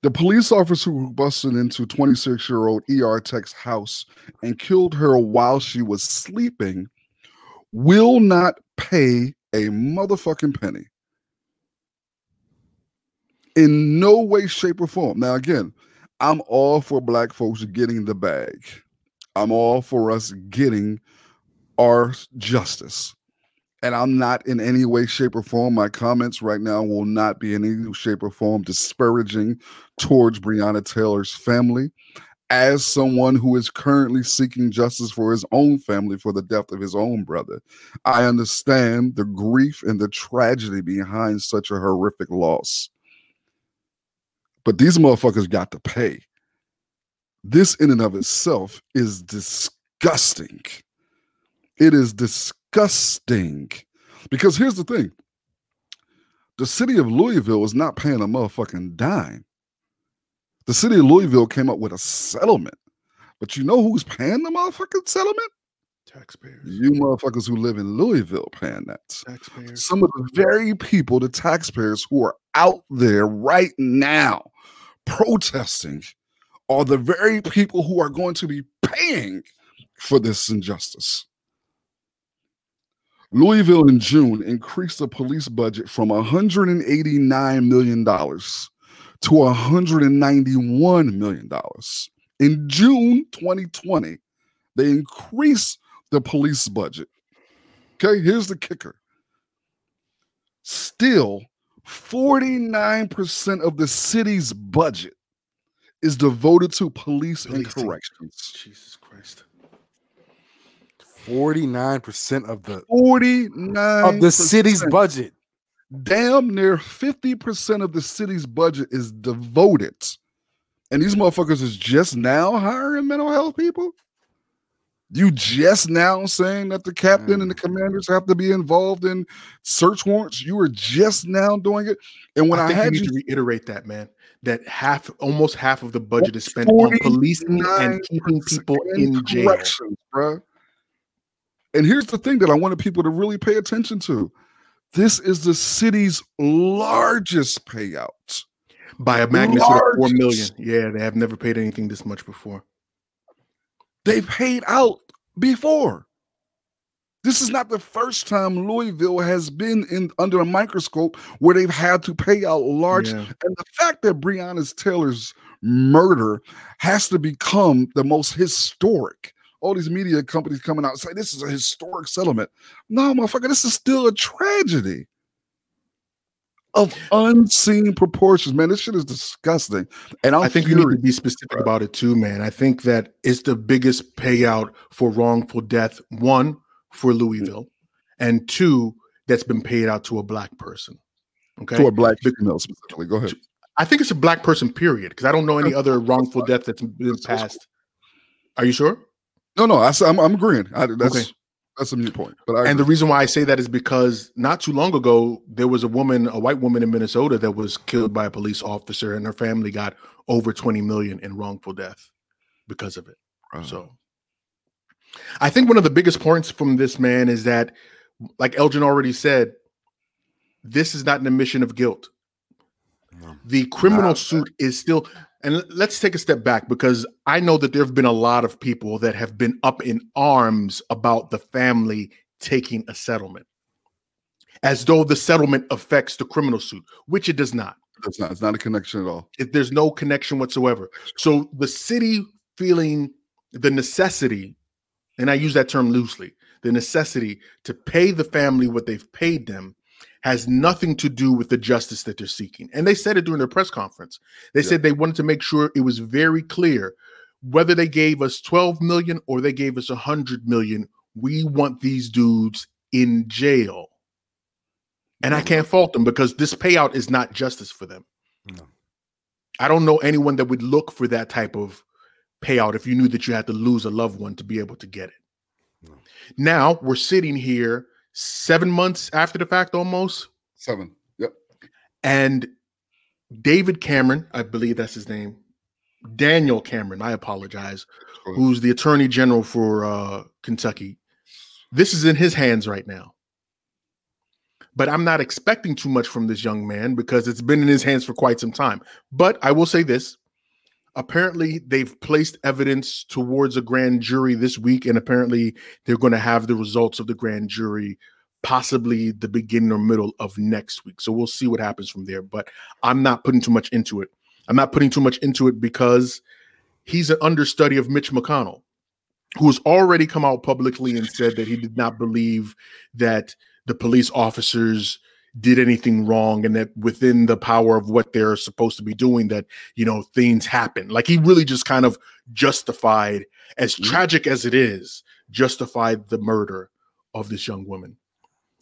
The police officer who busted into 26 year old ER Tech's house and killed her while she was sleeping will not pay a motherfucking penny. In no way, shape, or form. Now, again, I'm all for black folks getting the bag. I'm all for us getting our justice. And I'm not in any way, shape, or form. My comments right now will not be in any shape or form disparaging towards Breonna Taylor's family. As someone who is currently seeking justice for his own family for the death of his own brother, I understand the grief and the tragedy behind such a horrific loss. But these motherfuckers got to pay. This, in and of itself, is disgusting. It is disgusting. Because here's the thing the city of Louisville is not paying a motherfucking dime. The city of Louisville came up with a settlement. But you know who's paying the motherfucking settlement? Taxpayers. You motherfuckers who live in Louisville paying that Taxpayers. some of the very people, the taxpayers who are out there right now protesting, are the very people who are going to be paying for this injustice. Louisville in June increased the police budget from $189 million to $191 million. In June 2020, they increased the police budget. Okay, here's the kicker. Still, 49% of the city's budget is devoted to police and corrections. Jesus Christ. 49% of the 49 of the city's budget. damn near 50% of the city's budget is devoted. And these motherfuckers is just now hiring mental health people? You just now saying that the captain and the mm. commanders have to be involved in search warrants. You were just now doing it, and when I, think had you you, to reiterate that, man. That half, almost half of the budget is spent on policing and keeping people in jail. bruh. And here's the thing that I wanted people to really pay attention to: this is the city's largest payout. by a magnitude of four million. Yeah, they have never paid anything this much before. They've paid out before. This is not the first time Louisville has been in under a microscope where they've had to pay out large. Yeah. And the fact that Breonna Taylor's murder has to become the most historic. All these media companies coming out and say this is a historic settlement. No, motherfucker, this is still a tragedy of unseen proportions. Man, this shit is disgusting. And I'm i think you need to be specific about it too, man. I think that it's the biggest payout for wrongful death. One for Louisville, and two that's been paid out to a black person. Okay, to a black female specifically. Go ahead. I think it's a black person. Period. Because I don't know any other wrongful death that's been passed. Are you sure? No, no, I, am I'm agreeing. I, that's Okay. That's a mute point. But And the reason why I say that is because not too long ago, there was a woman, a white woman in Minnesota that was killed by a police officer, and her family got over 20 million in wrongful death because of it. So I think one of the biggest points from this man is that, like Elgin already said, this is not an admission of guilt. No. The criminal suit is still, and let's take a step back because I know that there have been a lot of people that have been up in arms about the family taking a settlement, as though the settlement affects the criminal suit, which it does not. That's not. It's not a connection at all. It, there's no connection whatsoever. So the city feeling the necessity, and I use that term loosely, the necessity to pay the family what they've paid them has nothing to do with the justice that they're seeking. And they said it during their press conference. They Yeah. said they wanted to make sure it was very clear whether they gave us 12 million or they gave us 100 million, we want these dudes in jail. And I can't fault them because this payout is not justice for them. No. I don't know anyone that would look for that type of payout if you knew that you had to lose a loved one to be able to get it. No. Now we're sitting here seven months after the fact almost, Seven. Yep. and David Cameron, I believe that's his name, Daniel Cameron, I apologize, who's the attorney general for uh, Kentucky. This is in his hands right now. But I'm not expecting too much from this young man because it's been in his hands for quite some time. But I will say this apparently, they've placed evidence towards a grand jury this week, and apparently, they're going to have the results of the grand jury possibly the beginning or middle of next week. So we'll see what happens from there. But I'm not putting too much into it. I'm not putting too much into it because he's an understudy of Mitch McConnell, who has already come out publicly and said that he did not believe that the police officers did anything wrong and that within the power of what they're supposed to be doing that you know things happen like he really just kind of justified as Mhm. tragic as it is justified the murder of this young woman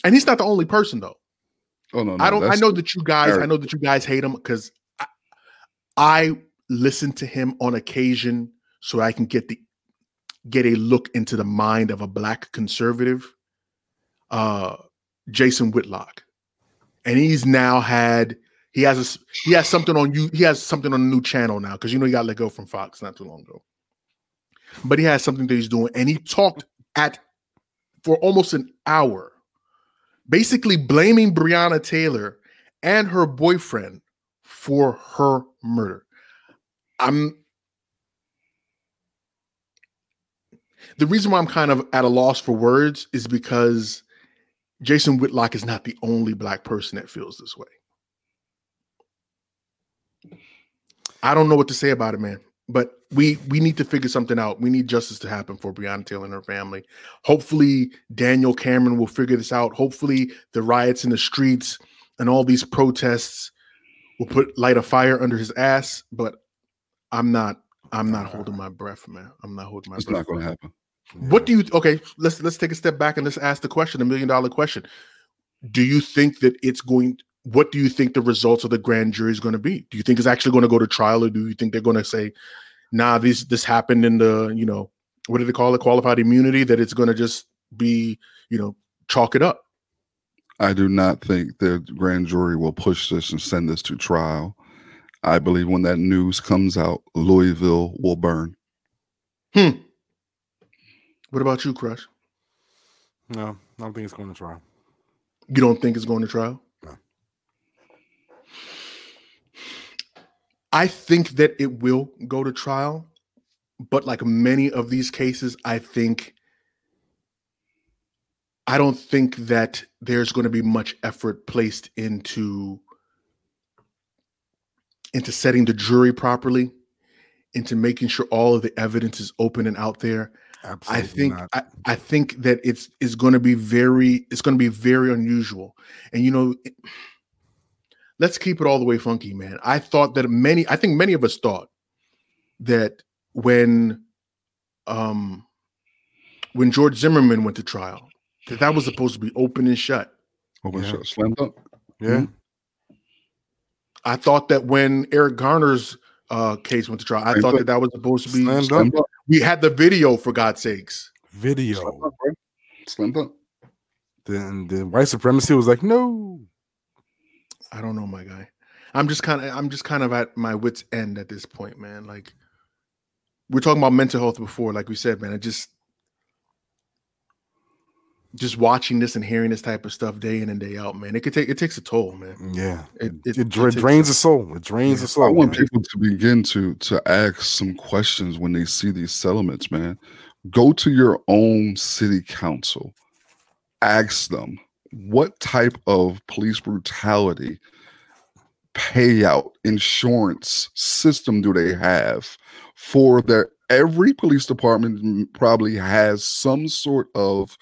and he's not the only person though Oh no, no I don't. I know that you guys. I know that you guys hate him because I, I listen to him on occasion so I can get the get a look into the mind of a black conservative, uh, Jason Whitlock, and he's now had he has a he has something on you. He has something on a new channel now because you know he got let go from Fox not too long ago. But he has something that he's doing, and he talked at for almost an hour basically blaming Breonna Taylor and her boyfriend for her murder. I'm the reason why I'm kind of at a loss for words is because Jason Whitlock is not the only black person that feels this way. I don't know what to say about it, man. But we we need to figure something out. We need justice to happen for Breonna Taylor and her family. Hopefully, Daniel Cameron will figure this out. Hopefully, the riots in the streets and all these protests will put light a fire under his ass. But I'm not. I'm not holding my breath, man. I'm not holding my It's breath. not going to happen. What do you okay? Let's let's take a step back and let's ask the question, a million dollar question. Do you think that it's going what do you think the results of the grand jury is going to be? Do you think it's actually going to go to trial or do you think they're going to say, nah, this this happened in the, you know, what do they call it? Qualified immunity that it's going to just be, you know, chalk it up. I do not think the grand jury will push this and send this to trial. I believe when that news comes out, Louisville will burn. Hmm. What about you, Crush? No, I don't think it's going to trial. You don't think it's going to trial? No. I think that it will go to trial, but like many of these cases, I think I don't think that there's going to be much effort placed into into setting the jury properly, into making sure all of the evidence is open and out there. Absolutely I think. I, I think that it's is going to be very it's going to be very unusual. And you know, let's keep it all the way funky, man. I thought that many I think many of us thought that when um when George Zimmerman went to trial, that that was supposed to be open and shut. Open Yeah. shut, slam dunk. yeah. I thought that when Eric Garner's uh, case went to trial, I Same thought that that was supposed to be. Slam Slam dunk dunk. We had the video for God's sakes. video. Slim dunk, bro. Slam dunk. Then the white supremacy was like, no. I don't know, my guy. I'm just kind of I'm just kind of at my wits end at this point, man. Like we're talking about mental health before, like we said, man. I just just watching this and hearing this type of stuff day in and day out, man. It could take it takes a toll, man. Yeah. It- It, it- dra- it drains a- the soul. It drains the Yeah. soul. I want man. people to begin to to ask some questions when they see these settlements, man. Go to your own city council. Ask them what type of police brutality payout insurance system do they have for their every police department probably has some sort of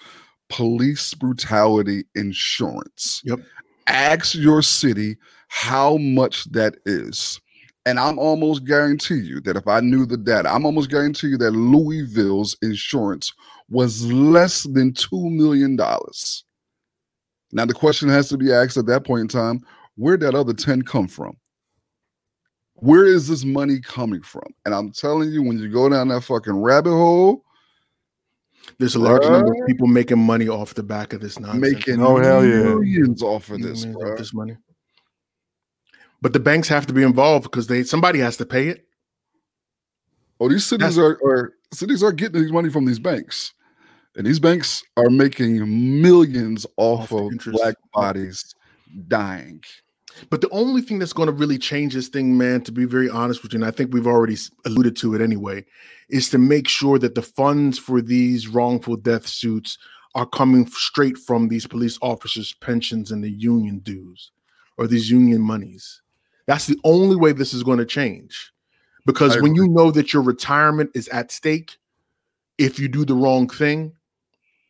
police brutality insurance. Yep. Ask your city how much that is. And I'm almost guarantee you that if I knew the data, I'm almost guarantee you that Louisville's insurance was less than $2 million. Now, the question has to be asked at that point in time where'd that other 10 come from? Where is this money coming from? And I'm telling you, when you go down that fucking rabbit hole, There's a large number of people making money off the back of this nonsense. making Oh, hell yeah. millions off of this, Millions off this money. But the banks have to be involved because they somebody has to pay it. Oh, these cities That's- are, are cities are getting these money from these banks, and these banks are making millions off, Off of interest. black bodies dying. But the only thing that's going to really change this thing, man, to be very honest with you, and I think we've already alluded to it anyway, is to make sure that the funds for these wrongful death suits are coming straight from these police officers' pensions and the union dues or these union monies. That's the only way this is going to change. Because when you know that your retirement is at stake, if you do the wrong thing,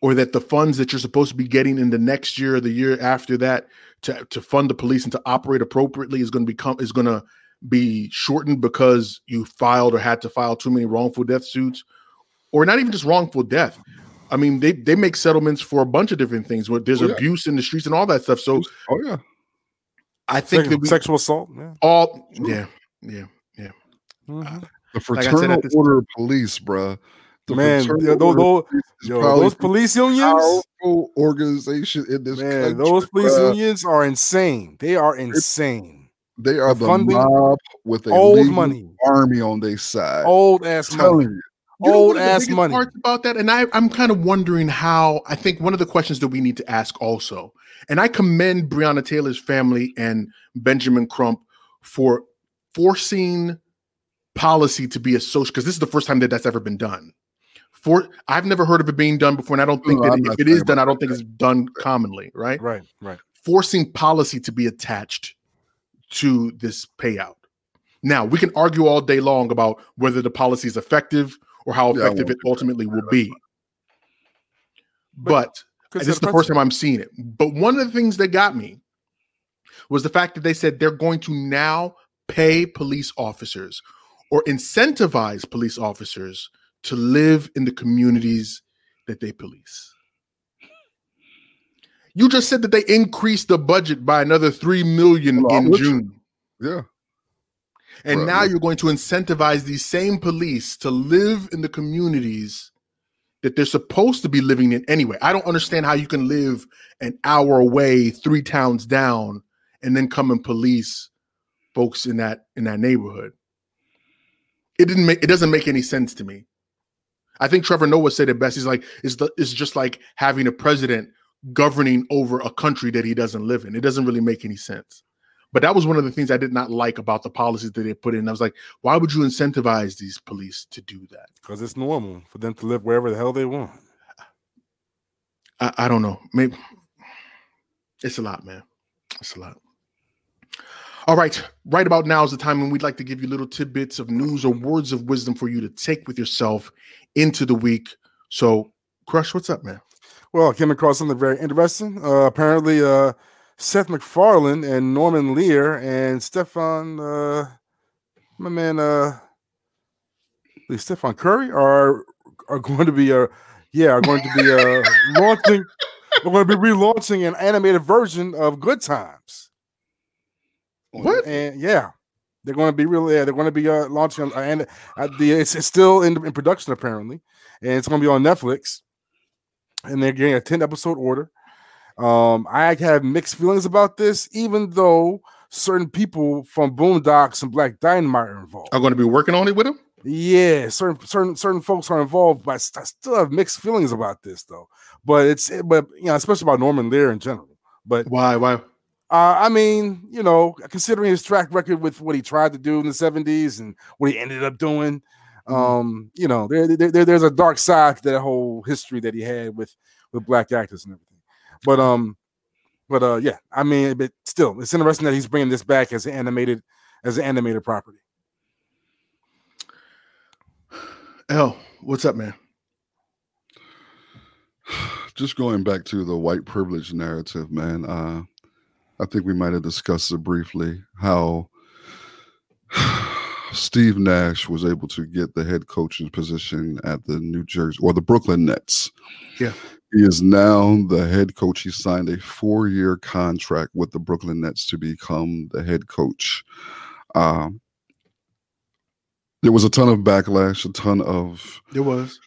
or that the funds that you're supposed to be getting in the next year or the year after that to, to fund the police and to operate appropriately is going to become is going to be shortened because you filed or had to file too many wrongful death suits or not even just wrongful death i mean they they make settlements for a bunch of different things where there's Oh, yeah. abuse in the streets and all that stuff so Oh yeah, i think Sex- that we sexual assault. Yeah. all Sure. yeah yeah Mhm. the Like I said, fraternal at this- order of police, bruh. The Man, those, those, Police yo, those police unions, organization in this man, country. those police bruh. unions are insane. They are insane. They are the funding- mob with a Old money, army on their side. old ass money, you. You old the ass money. parts about that, and I, I'm kind of wondering how. I think one of the questions that we need to ask also, and I commend Breonna Taylor's family and Benjamin Crump for forcing policy to be a social. Because this is the first time that that's ever been done. For I've never heard of it being done before, and I don't think No, that if it is done, I don't think it's done commonly, right? Right, right. Forcing policy to be attached to this payout. Now we can argue all day long about whether the policy is effective or how effective won't it ultimately will be. But, Because this is the first time I'm seeing it. But one of the things that got me was the fact that they said they're going to now pay police officers or incentivize police officers to live in the communities that they police. You just said that they increased the budget by another 3 million Well, in with you. June. Yeah. And Right, now right. you're going to incentivize these same police to live in the communities that they're supposed to be living in anyway. I don't understand how you can live an hour away, three towns down, and then come and police folks in that in that neighborhood. It didn't make it doesn't make any sense to me. I think Trevor Noah said it best. He's like, it's the it's just like having a president governing over a country that he doesn't live in. It doesn't really make any sense. But that was one of the things I did not like about the policies that they put in. I was like, why would you incentivize these police to do that? Because it's normal for them to live wherever the hell they want. I, I don't know. Maybe it's a lot, man. It's a lot. All right, right about now is the time when we'd like to give you little tidbits of news or words of wisdom for you to take with yourself into the week. So, Crush, what's up, man? Well, I came across something very interesting. Uh, apparently, uh, Seth MacFarlane and Norman Lear and Stephen, uh, my man, uh, Stephen Curry are are going to be, uh, yeah, are going to be uh, launching. We're going to be relaunching an animated version of Good Times. What? And yeah, they're going to be really. Yeah, they're going to be uh, launching, and uh, the it's, it's still in, in production apparently, and it's going to be on Netflix. And they're getting a ten episode order. Um, I have mixed feelings about this, even though certain people from Boondocks and Black Dynamite are involved. Are going to be working on it with them. Yeah, certain certain certain folks are involved, but I still have mixed feelings about this though. But it's but you know, especially about Norman Lear in general. But Why? Why? Uh, I mean, you know, considering his track record with what he tried to do in the '70s and what he ended up doing, um, you know, there, there, there- there's a dark side to that whole history that he had with with black actors and everything. But um, but uh, yeah, I mean, but still, it's interesting that he's bringing this back as an animated as an animated property. L, what's up, man? just going back to the white privilege narrative, man. Uh, I think we might have discussed it briefly how Steve Nash was able to get the head coaching position at the New Jersey or the Brooklyn Nets. Yeah. He is now the head coach. He signed a four year contract with the Brooklyn Nets to become the head coach. Um, there was a ton of backlash, a ton of There was.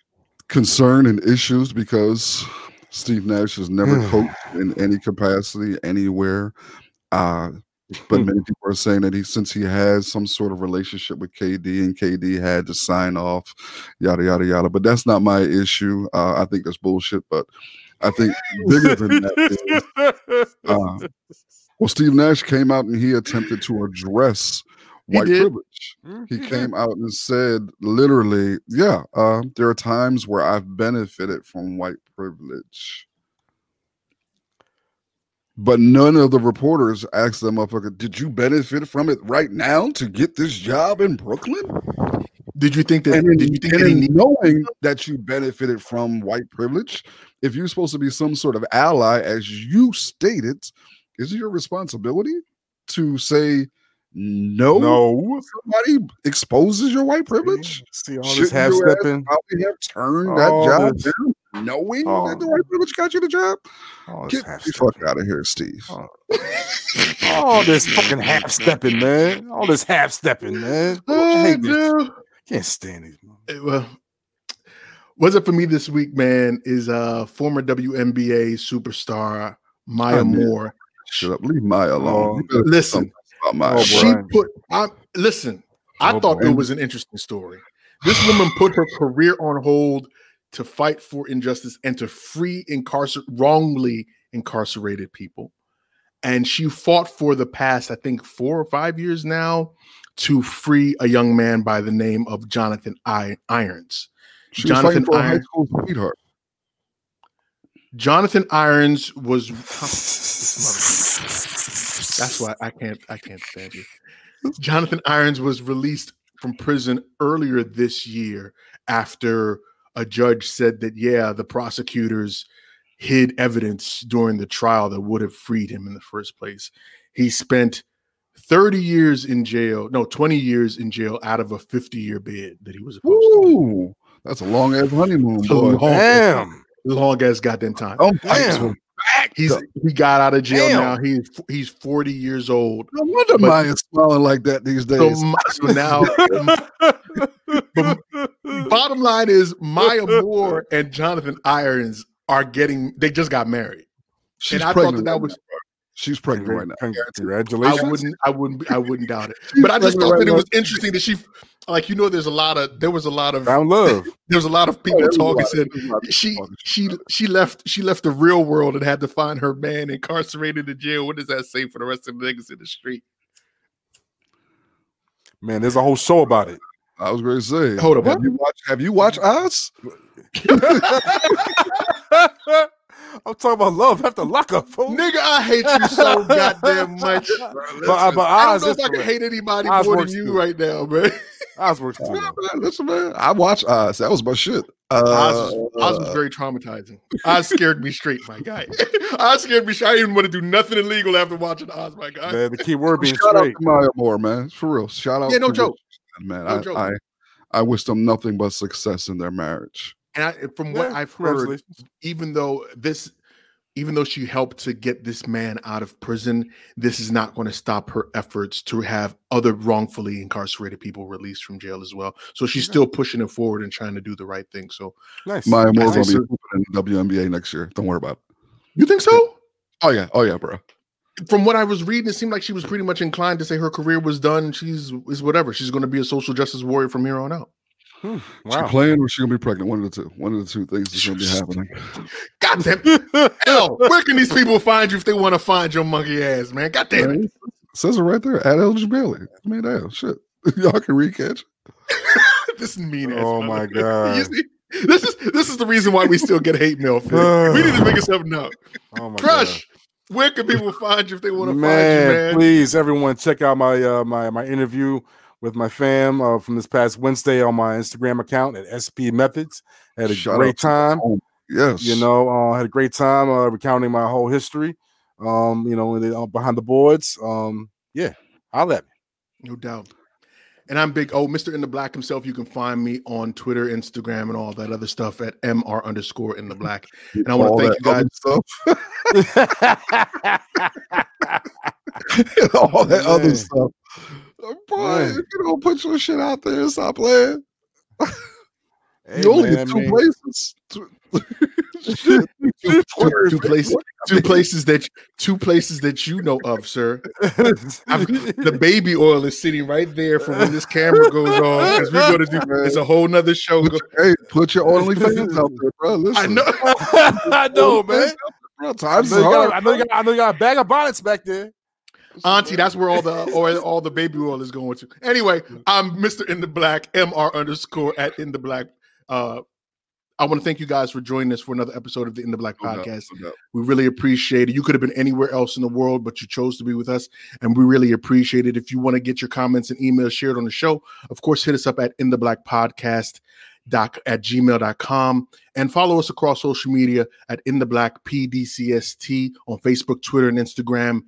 concern and issues because Steve Nash has never coached in any capacity anywhere. Uh, but Hmm. many people are saying that he, since he has some sort of relationship with KD, and KD had to sign off, yada yada yada. But that's not my issue. Uh, I think that's bullshit. But I think bigger than that is uh, well, Steve Nash came out and he attempted to address white did. privilege. He came out and said, literally, yeah, uh, there are times where I've benefited from white privilege. But none of the reporters asked them, motherfucker, did you benefit from it right now to get this job in Brooklyn? Did you think that? And in, did you think and that he in need, knowing that you benefited from white privilege, if you're supposed to be some sort of ally, as you stated, is it your responsibility to say no? no, Somebody exposes your white privilege. See all this Shouldn't half your ass stepping, Probably have turned that All job this- down, knowing all that the white privilege got you the job. all this Get the fuck out of here, Steve. Oh. all this fucking half stepping, man. All this half stepping, man. I oh, hate this. Can't stand these. Eh, Well, what's up for me this week, man? Is uh former WNBA superstar Maya Oh. Moore. Shut up. Leave Maya alone. Oh, You listen. About Maya. Oh, she put. I listen. I Oh, thought it was an interesting story. This woman put her career on hold to fight for injustice and to free incarcer- wrongly incarcerated people. And she fought for the past, I think, four or five years now to free a young man by the name of Jonathan I- Irons. She was Jonathan fighting for a high school sweetheart. Jonathan Irons was That's why I can't I can't stand you. Jonathan Irons was released from prison earlier this year after a judge said that yeah, the prosecutors hid evidence during the trial that would have freed him in the first place. He spent 30 years in jail, no, 20 years in jail out of a 50-year bid that he was supposed to. Ooh, that's a long ass honeymoon, boy. long, Damn. long as goddamn time. Oh, Damn. So back. He's he got out of jail Damn. now. He's he's 40 years old. No wonder But- Maya's smiling like that these days. Ma- so now, but bottom line is Maya Moore and Jonathan Irons are getting. They just got married. She's and I thought that pregnant that was. Now. She's pregnant right now. Congratulations! I wouldn't. I wouldn't. I wouldn't doubt it. But I just thought right that it was interesting that she, like you know, there's a lot of there was a lot of Found love. there was a lot of people Oh, there's talking. Said there's a lot of she she she left she left the real world and had to find her man incarcerated in jail. What does that say for the rest of the niggas in the street? Man, there's a whole show about it. I was going to say. Hold up, Have what? you watched? Have you watched Oz? I'm talking about love after lockup, fool. Nigga, I hate you so goddamn much. But, uh, but I Oz don't know if I can hate anybody Oz more than you too. right now, man. Oz works too. Yeah, man, listen, man. I watched Oz. That was my shit. Uh, Oz, was, Oz was very traumatizing. Oz scared me straight, my guy. Oz scared me. straight. I didn't want to do nothing illegal after watching Oz, my guy. The, the key word being shout out straight. to Maya Moore, man. For real. Shout out. Yeah, no joke. Richard, man. No I, joke. I I wish them nothing but success in their marriage. And I, from what Yeah, I've heard, even though this, even though she helped to get this man out of prison, this is not going to stop her efforts to have other wrongfully incarcerated people released from jail as well. So she's still pushing it forward and trying to do the right thing. So Nice. Maya Moore's Nice. gonna be in the WNBA next year. Don't worry about it. you think so? Oh yeah, oh yeah, bro. From what I was reading, it seemed like she was pretty much inclined to say her career was done. She's is whatever. She's going to be a social justice warrior from here on out. Hmm, She Wow. playing or she gonna be pregnant? One of the two. One of the two things is gonna be happening. God damn it, L, where can these people find you if they want to find your monkey ass, man? God damn it. Man, it says it right there. At Eldridge Bailey. I mean, damn shit. Y'all can recatch. this is mean ass. Oh my. God. This is this is the reason why we still get hate mail. We need to figure something out. Oh my Crush, where can people find you if they want to find you, man? please, everyone, check out my uh, my my interview with my fam uh, from this past Wednesday on my Instagram account at SP Methods. Had a Shout great time. Yes. You know, uh, had a great time uh, recounting my whole history. Um, you know, the, uh, behind the boards. Um, yeah, holla at me. No doubt. And I'm big. Oh, Mr. In the Black himself. You can find me on Twitter, Instagram, and all that other stuff at mr underscore in the black. And I want to thank you that guys. other stuff. all that other stuff. Boy, if you don't put your shit out there and stop playing, Hey, you only man, get two I mean, places. Two. Two, two and places, two places that two places that you know of, sir. I've, the baby oil is sitting right there for when this camera goes on because we're gonna do. It's a whole nother show. Put your, hey, put your OnlyFans out there, bro. Listen, I know. I know, man. Bro, I times know, is you got. I, know you got, I know you got a bag of bonnets back there. Auntie, that's where all the or all the baby oil is going to. Anyway, I'm Mr. In the Black, MR underscore at In the Black. Uh I want to thank you guys for joining us for another episode of the In the Black podcast. no. We really appreciate it. You could have been anywhere else in the world, but you chose to be with us, and we really appreciate it. If you want to get your comments and emails shared on the show, of course, hit us up at in the black podcast doc at gmail.com and follow us across social media at in the black pdcst on facebook twitter and instagram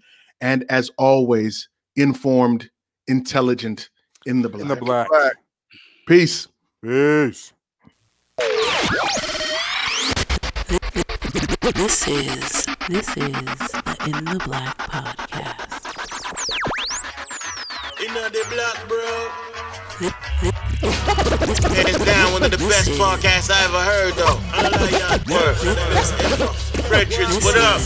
and as always informed intelligent in the black, In the black. peace Peace. This is this is the In the Black podcast. In the black, bro. Hands down, one of the best podcasts I ever heard, though. I y'all. Brethren, what up?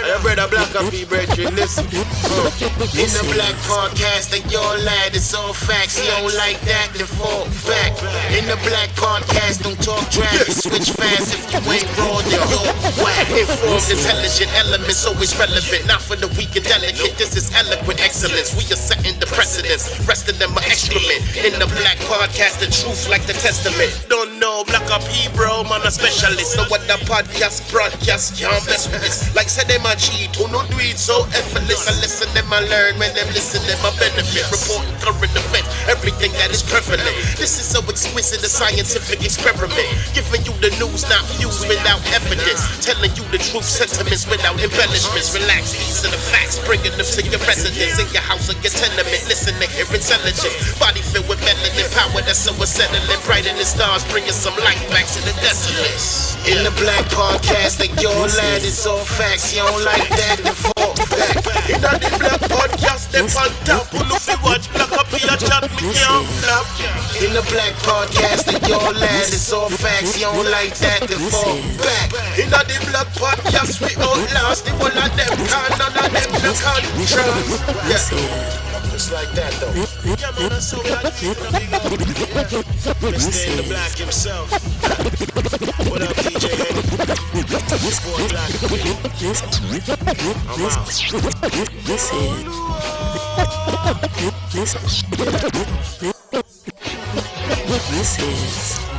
I brother Black up here, brethren. Listen. Uh, In the Black Podcast, and your lad, it's all facts. You don't like that, then fall back. In the Black Podcast, don't talk trash. Switch fast if you ain't raw, then yo, whack. Informed, intelligent elements, always relevant. Not for the weak and delicate. This is eloquent excellence. We are setting the precedence. Rest of them are excrement. In the Black Podcast, the truth like the testament. Don't know, Black up bro, man, a specialist. No the podcast, broadcast, can't mess with this. Like said, them a cheat, who no do it so effortless. I listen, them I learn, when them listen, them I benefit. Reporting current events, everything that is prevalent. This is so exquisite, a scientific experiment. Giving you the news, not views without evidence. Telling you the truth, sentiments without embellishments. Relax, these are the facts, bringing them to your residence. In your house or your tenement, listen to hear intelligent. Body filled with melanin power that's so unsettling. Brighter than stars, bringing some light back to the desolate. In the black podcast, like your lad, it's all facts. You don't like that, the fall back. In the black podcast, they on top. Who fi watch black up here, chat me can't flop. In the black podcast, like your lad, it's all facts. You don't like that, the fall back. In the black podcast, we outlast the one of them. Can none of them no contrast. Yeah. Just like that though. Yeah, man, that's so black. Mr. in the black himself. What up, DJ This boy Black I'm out. this is this, this is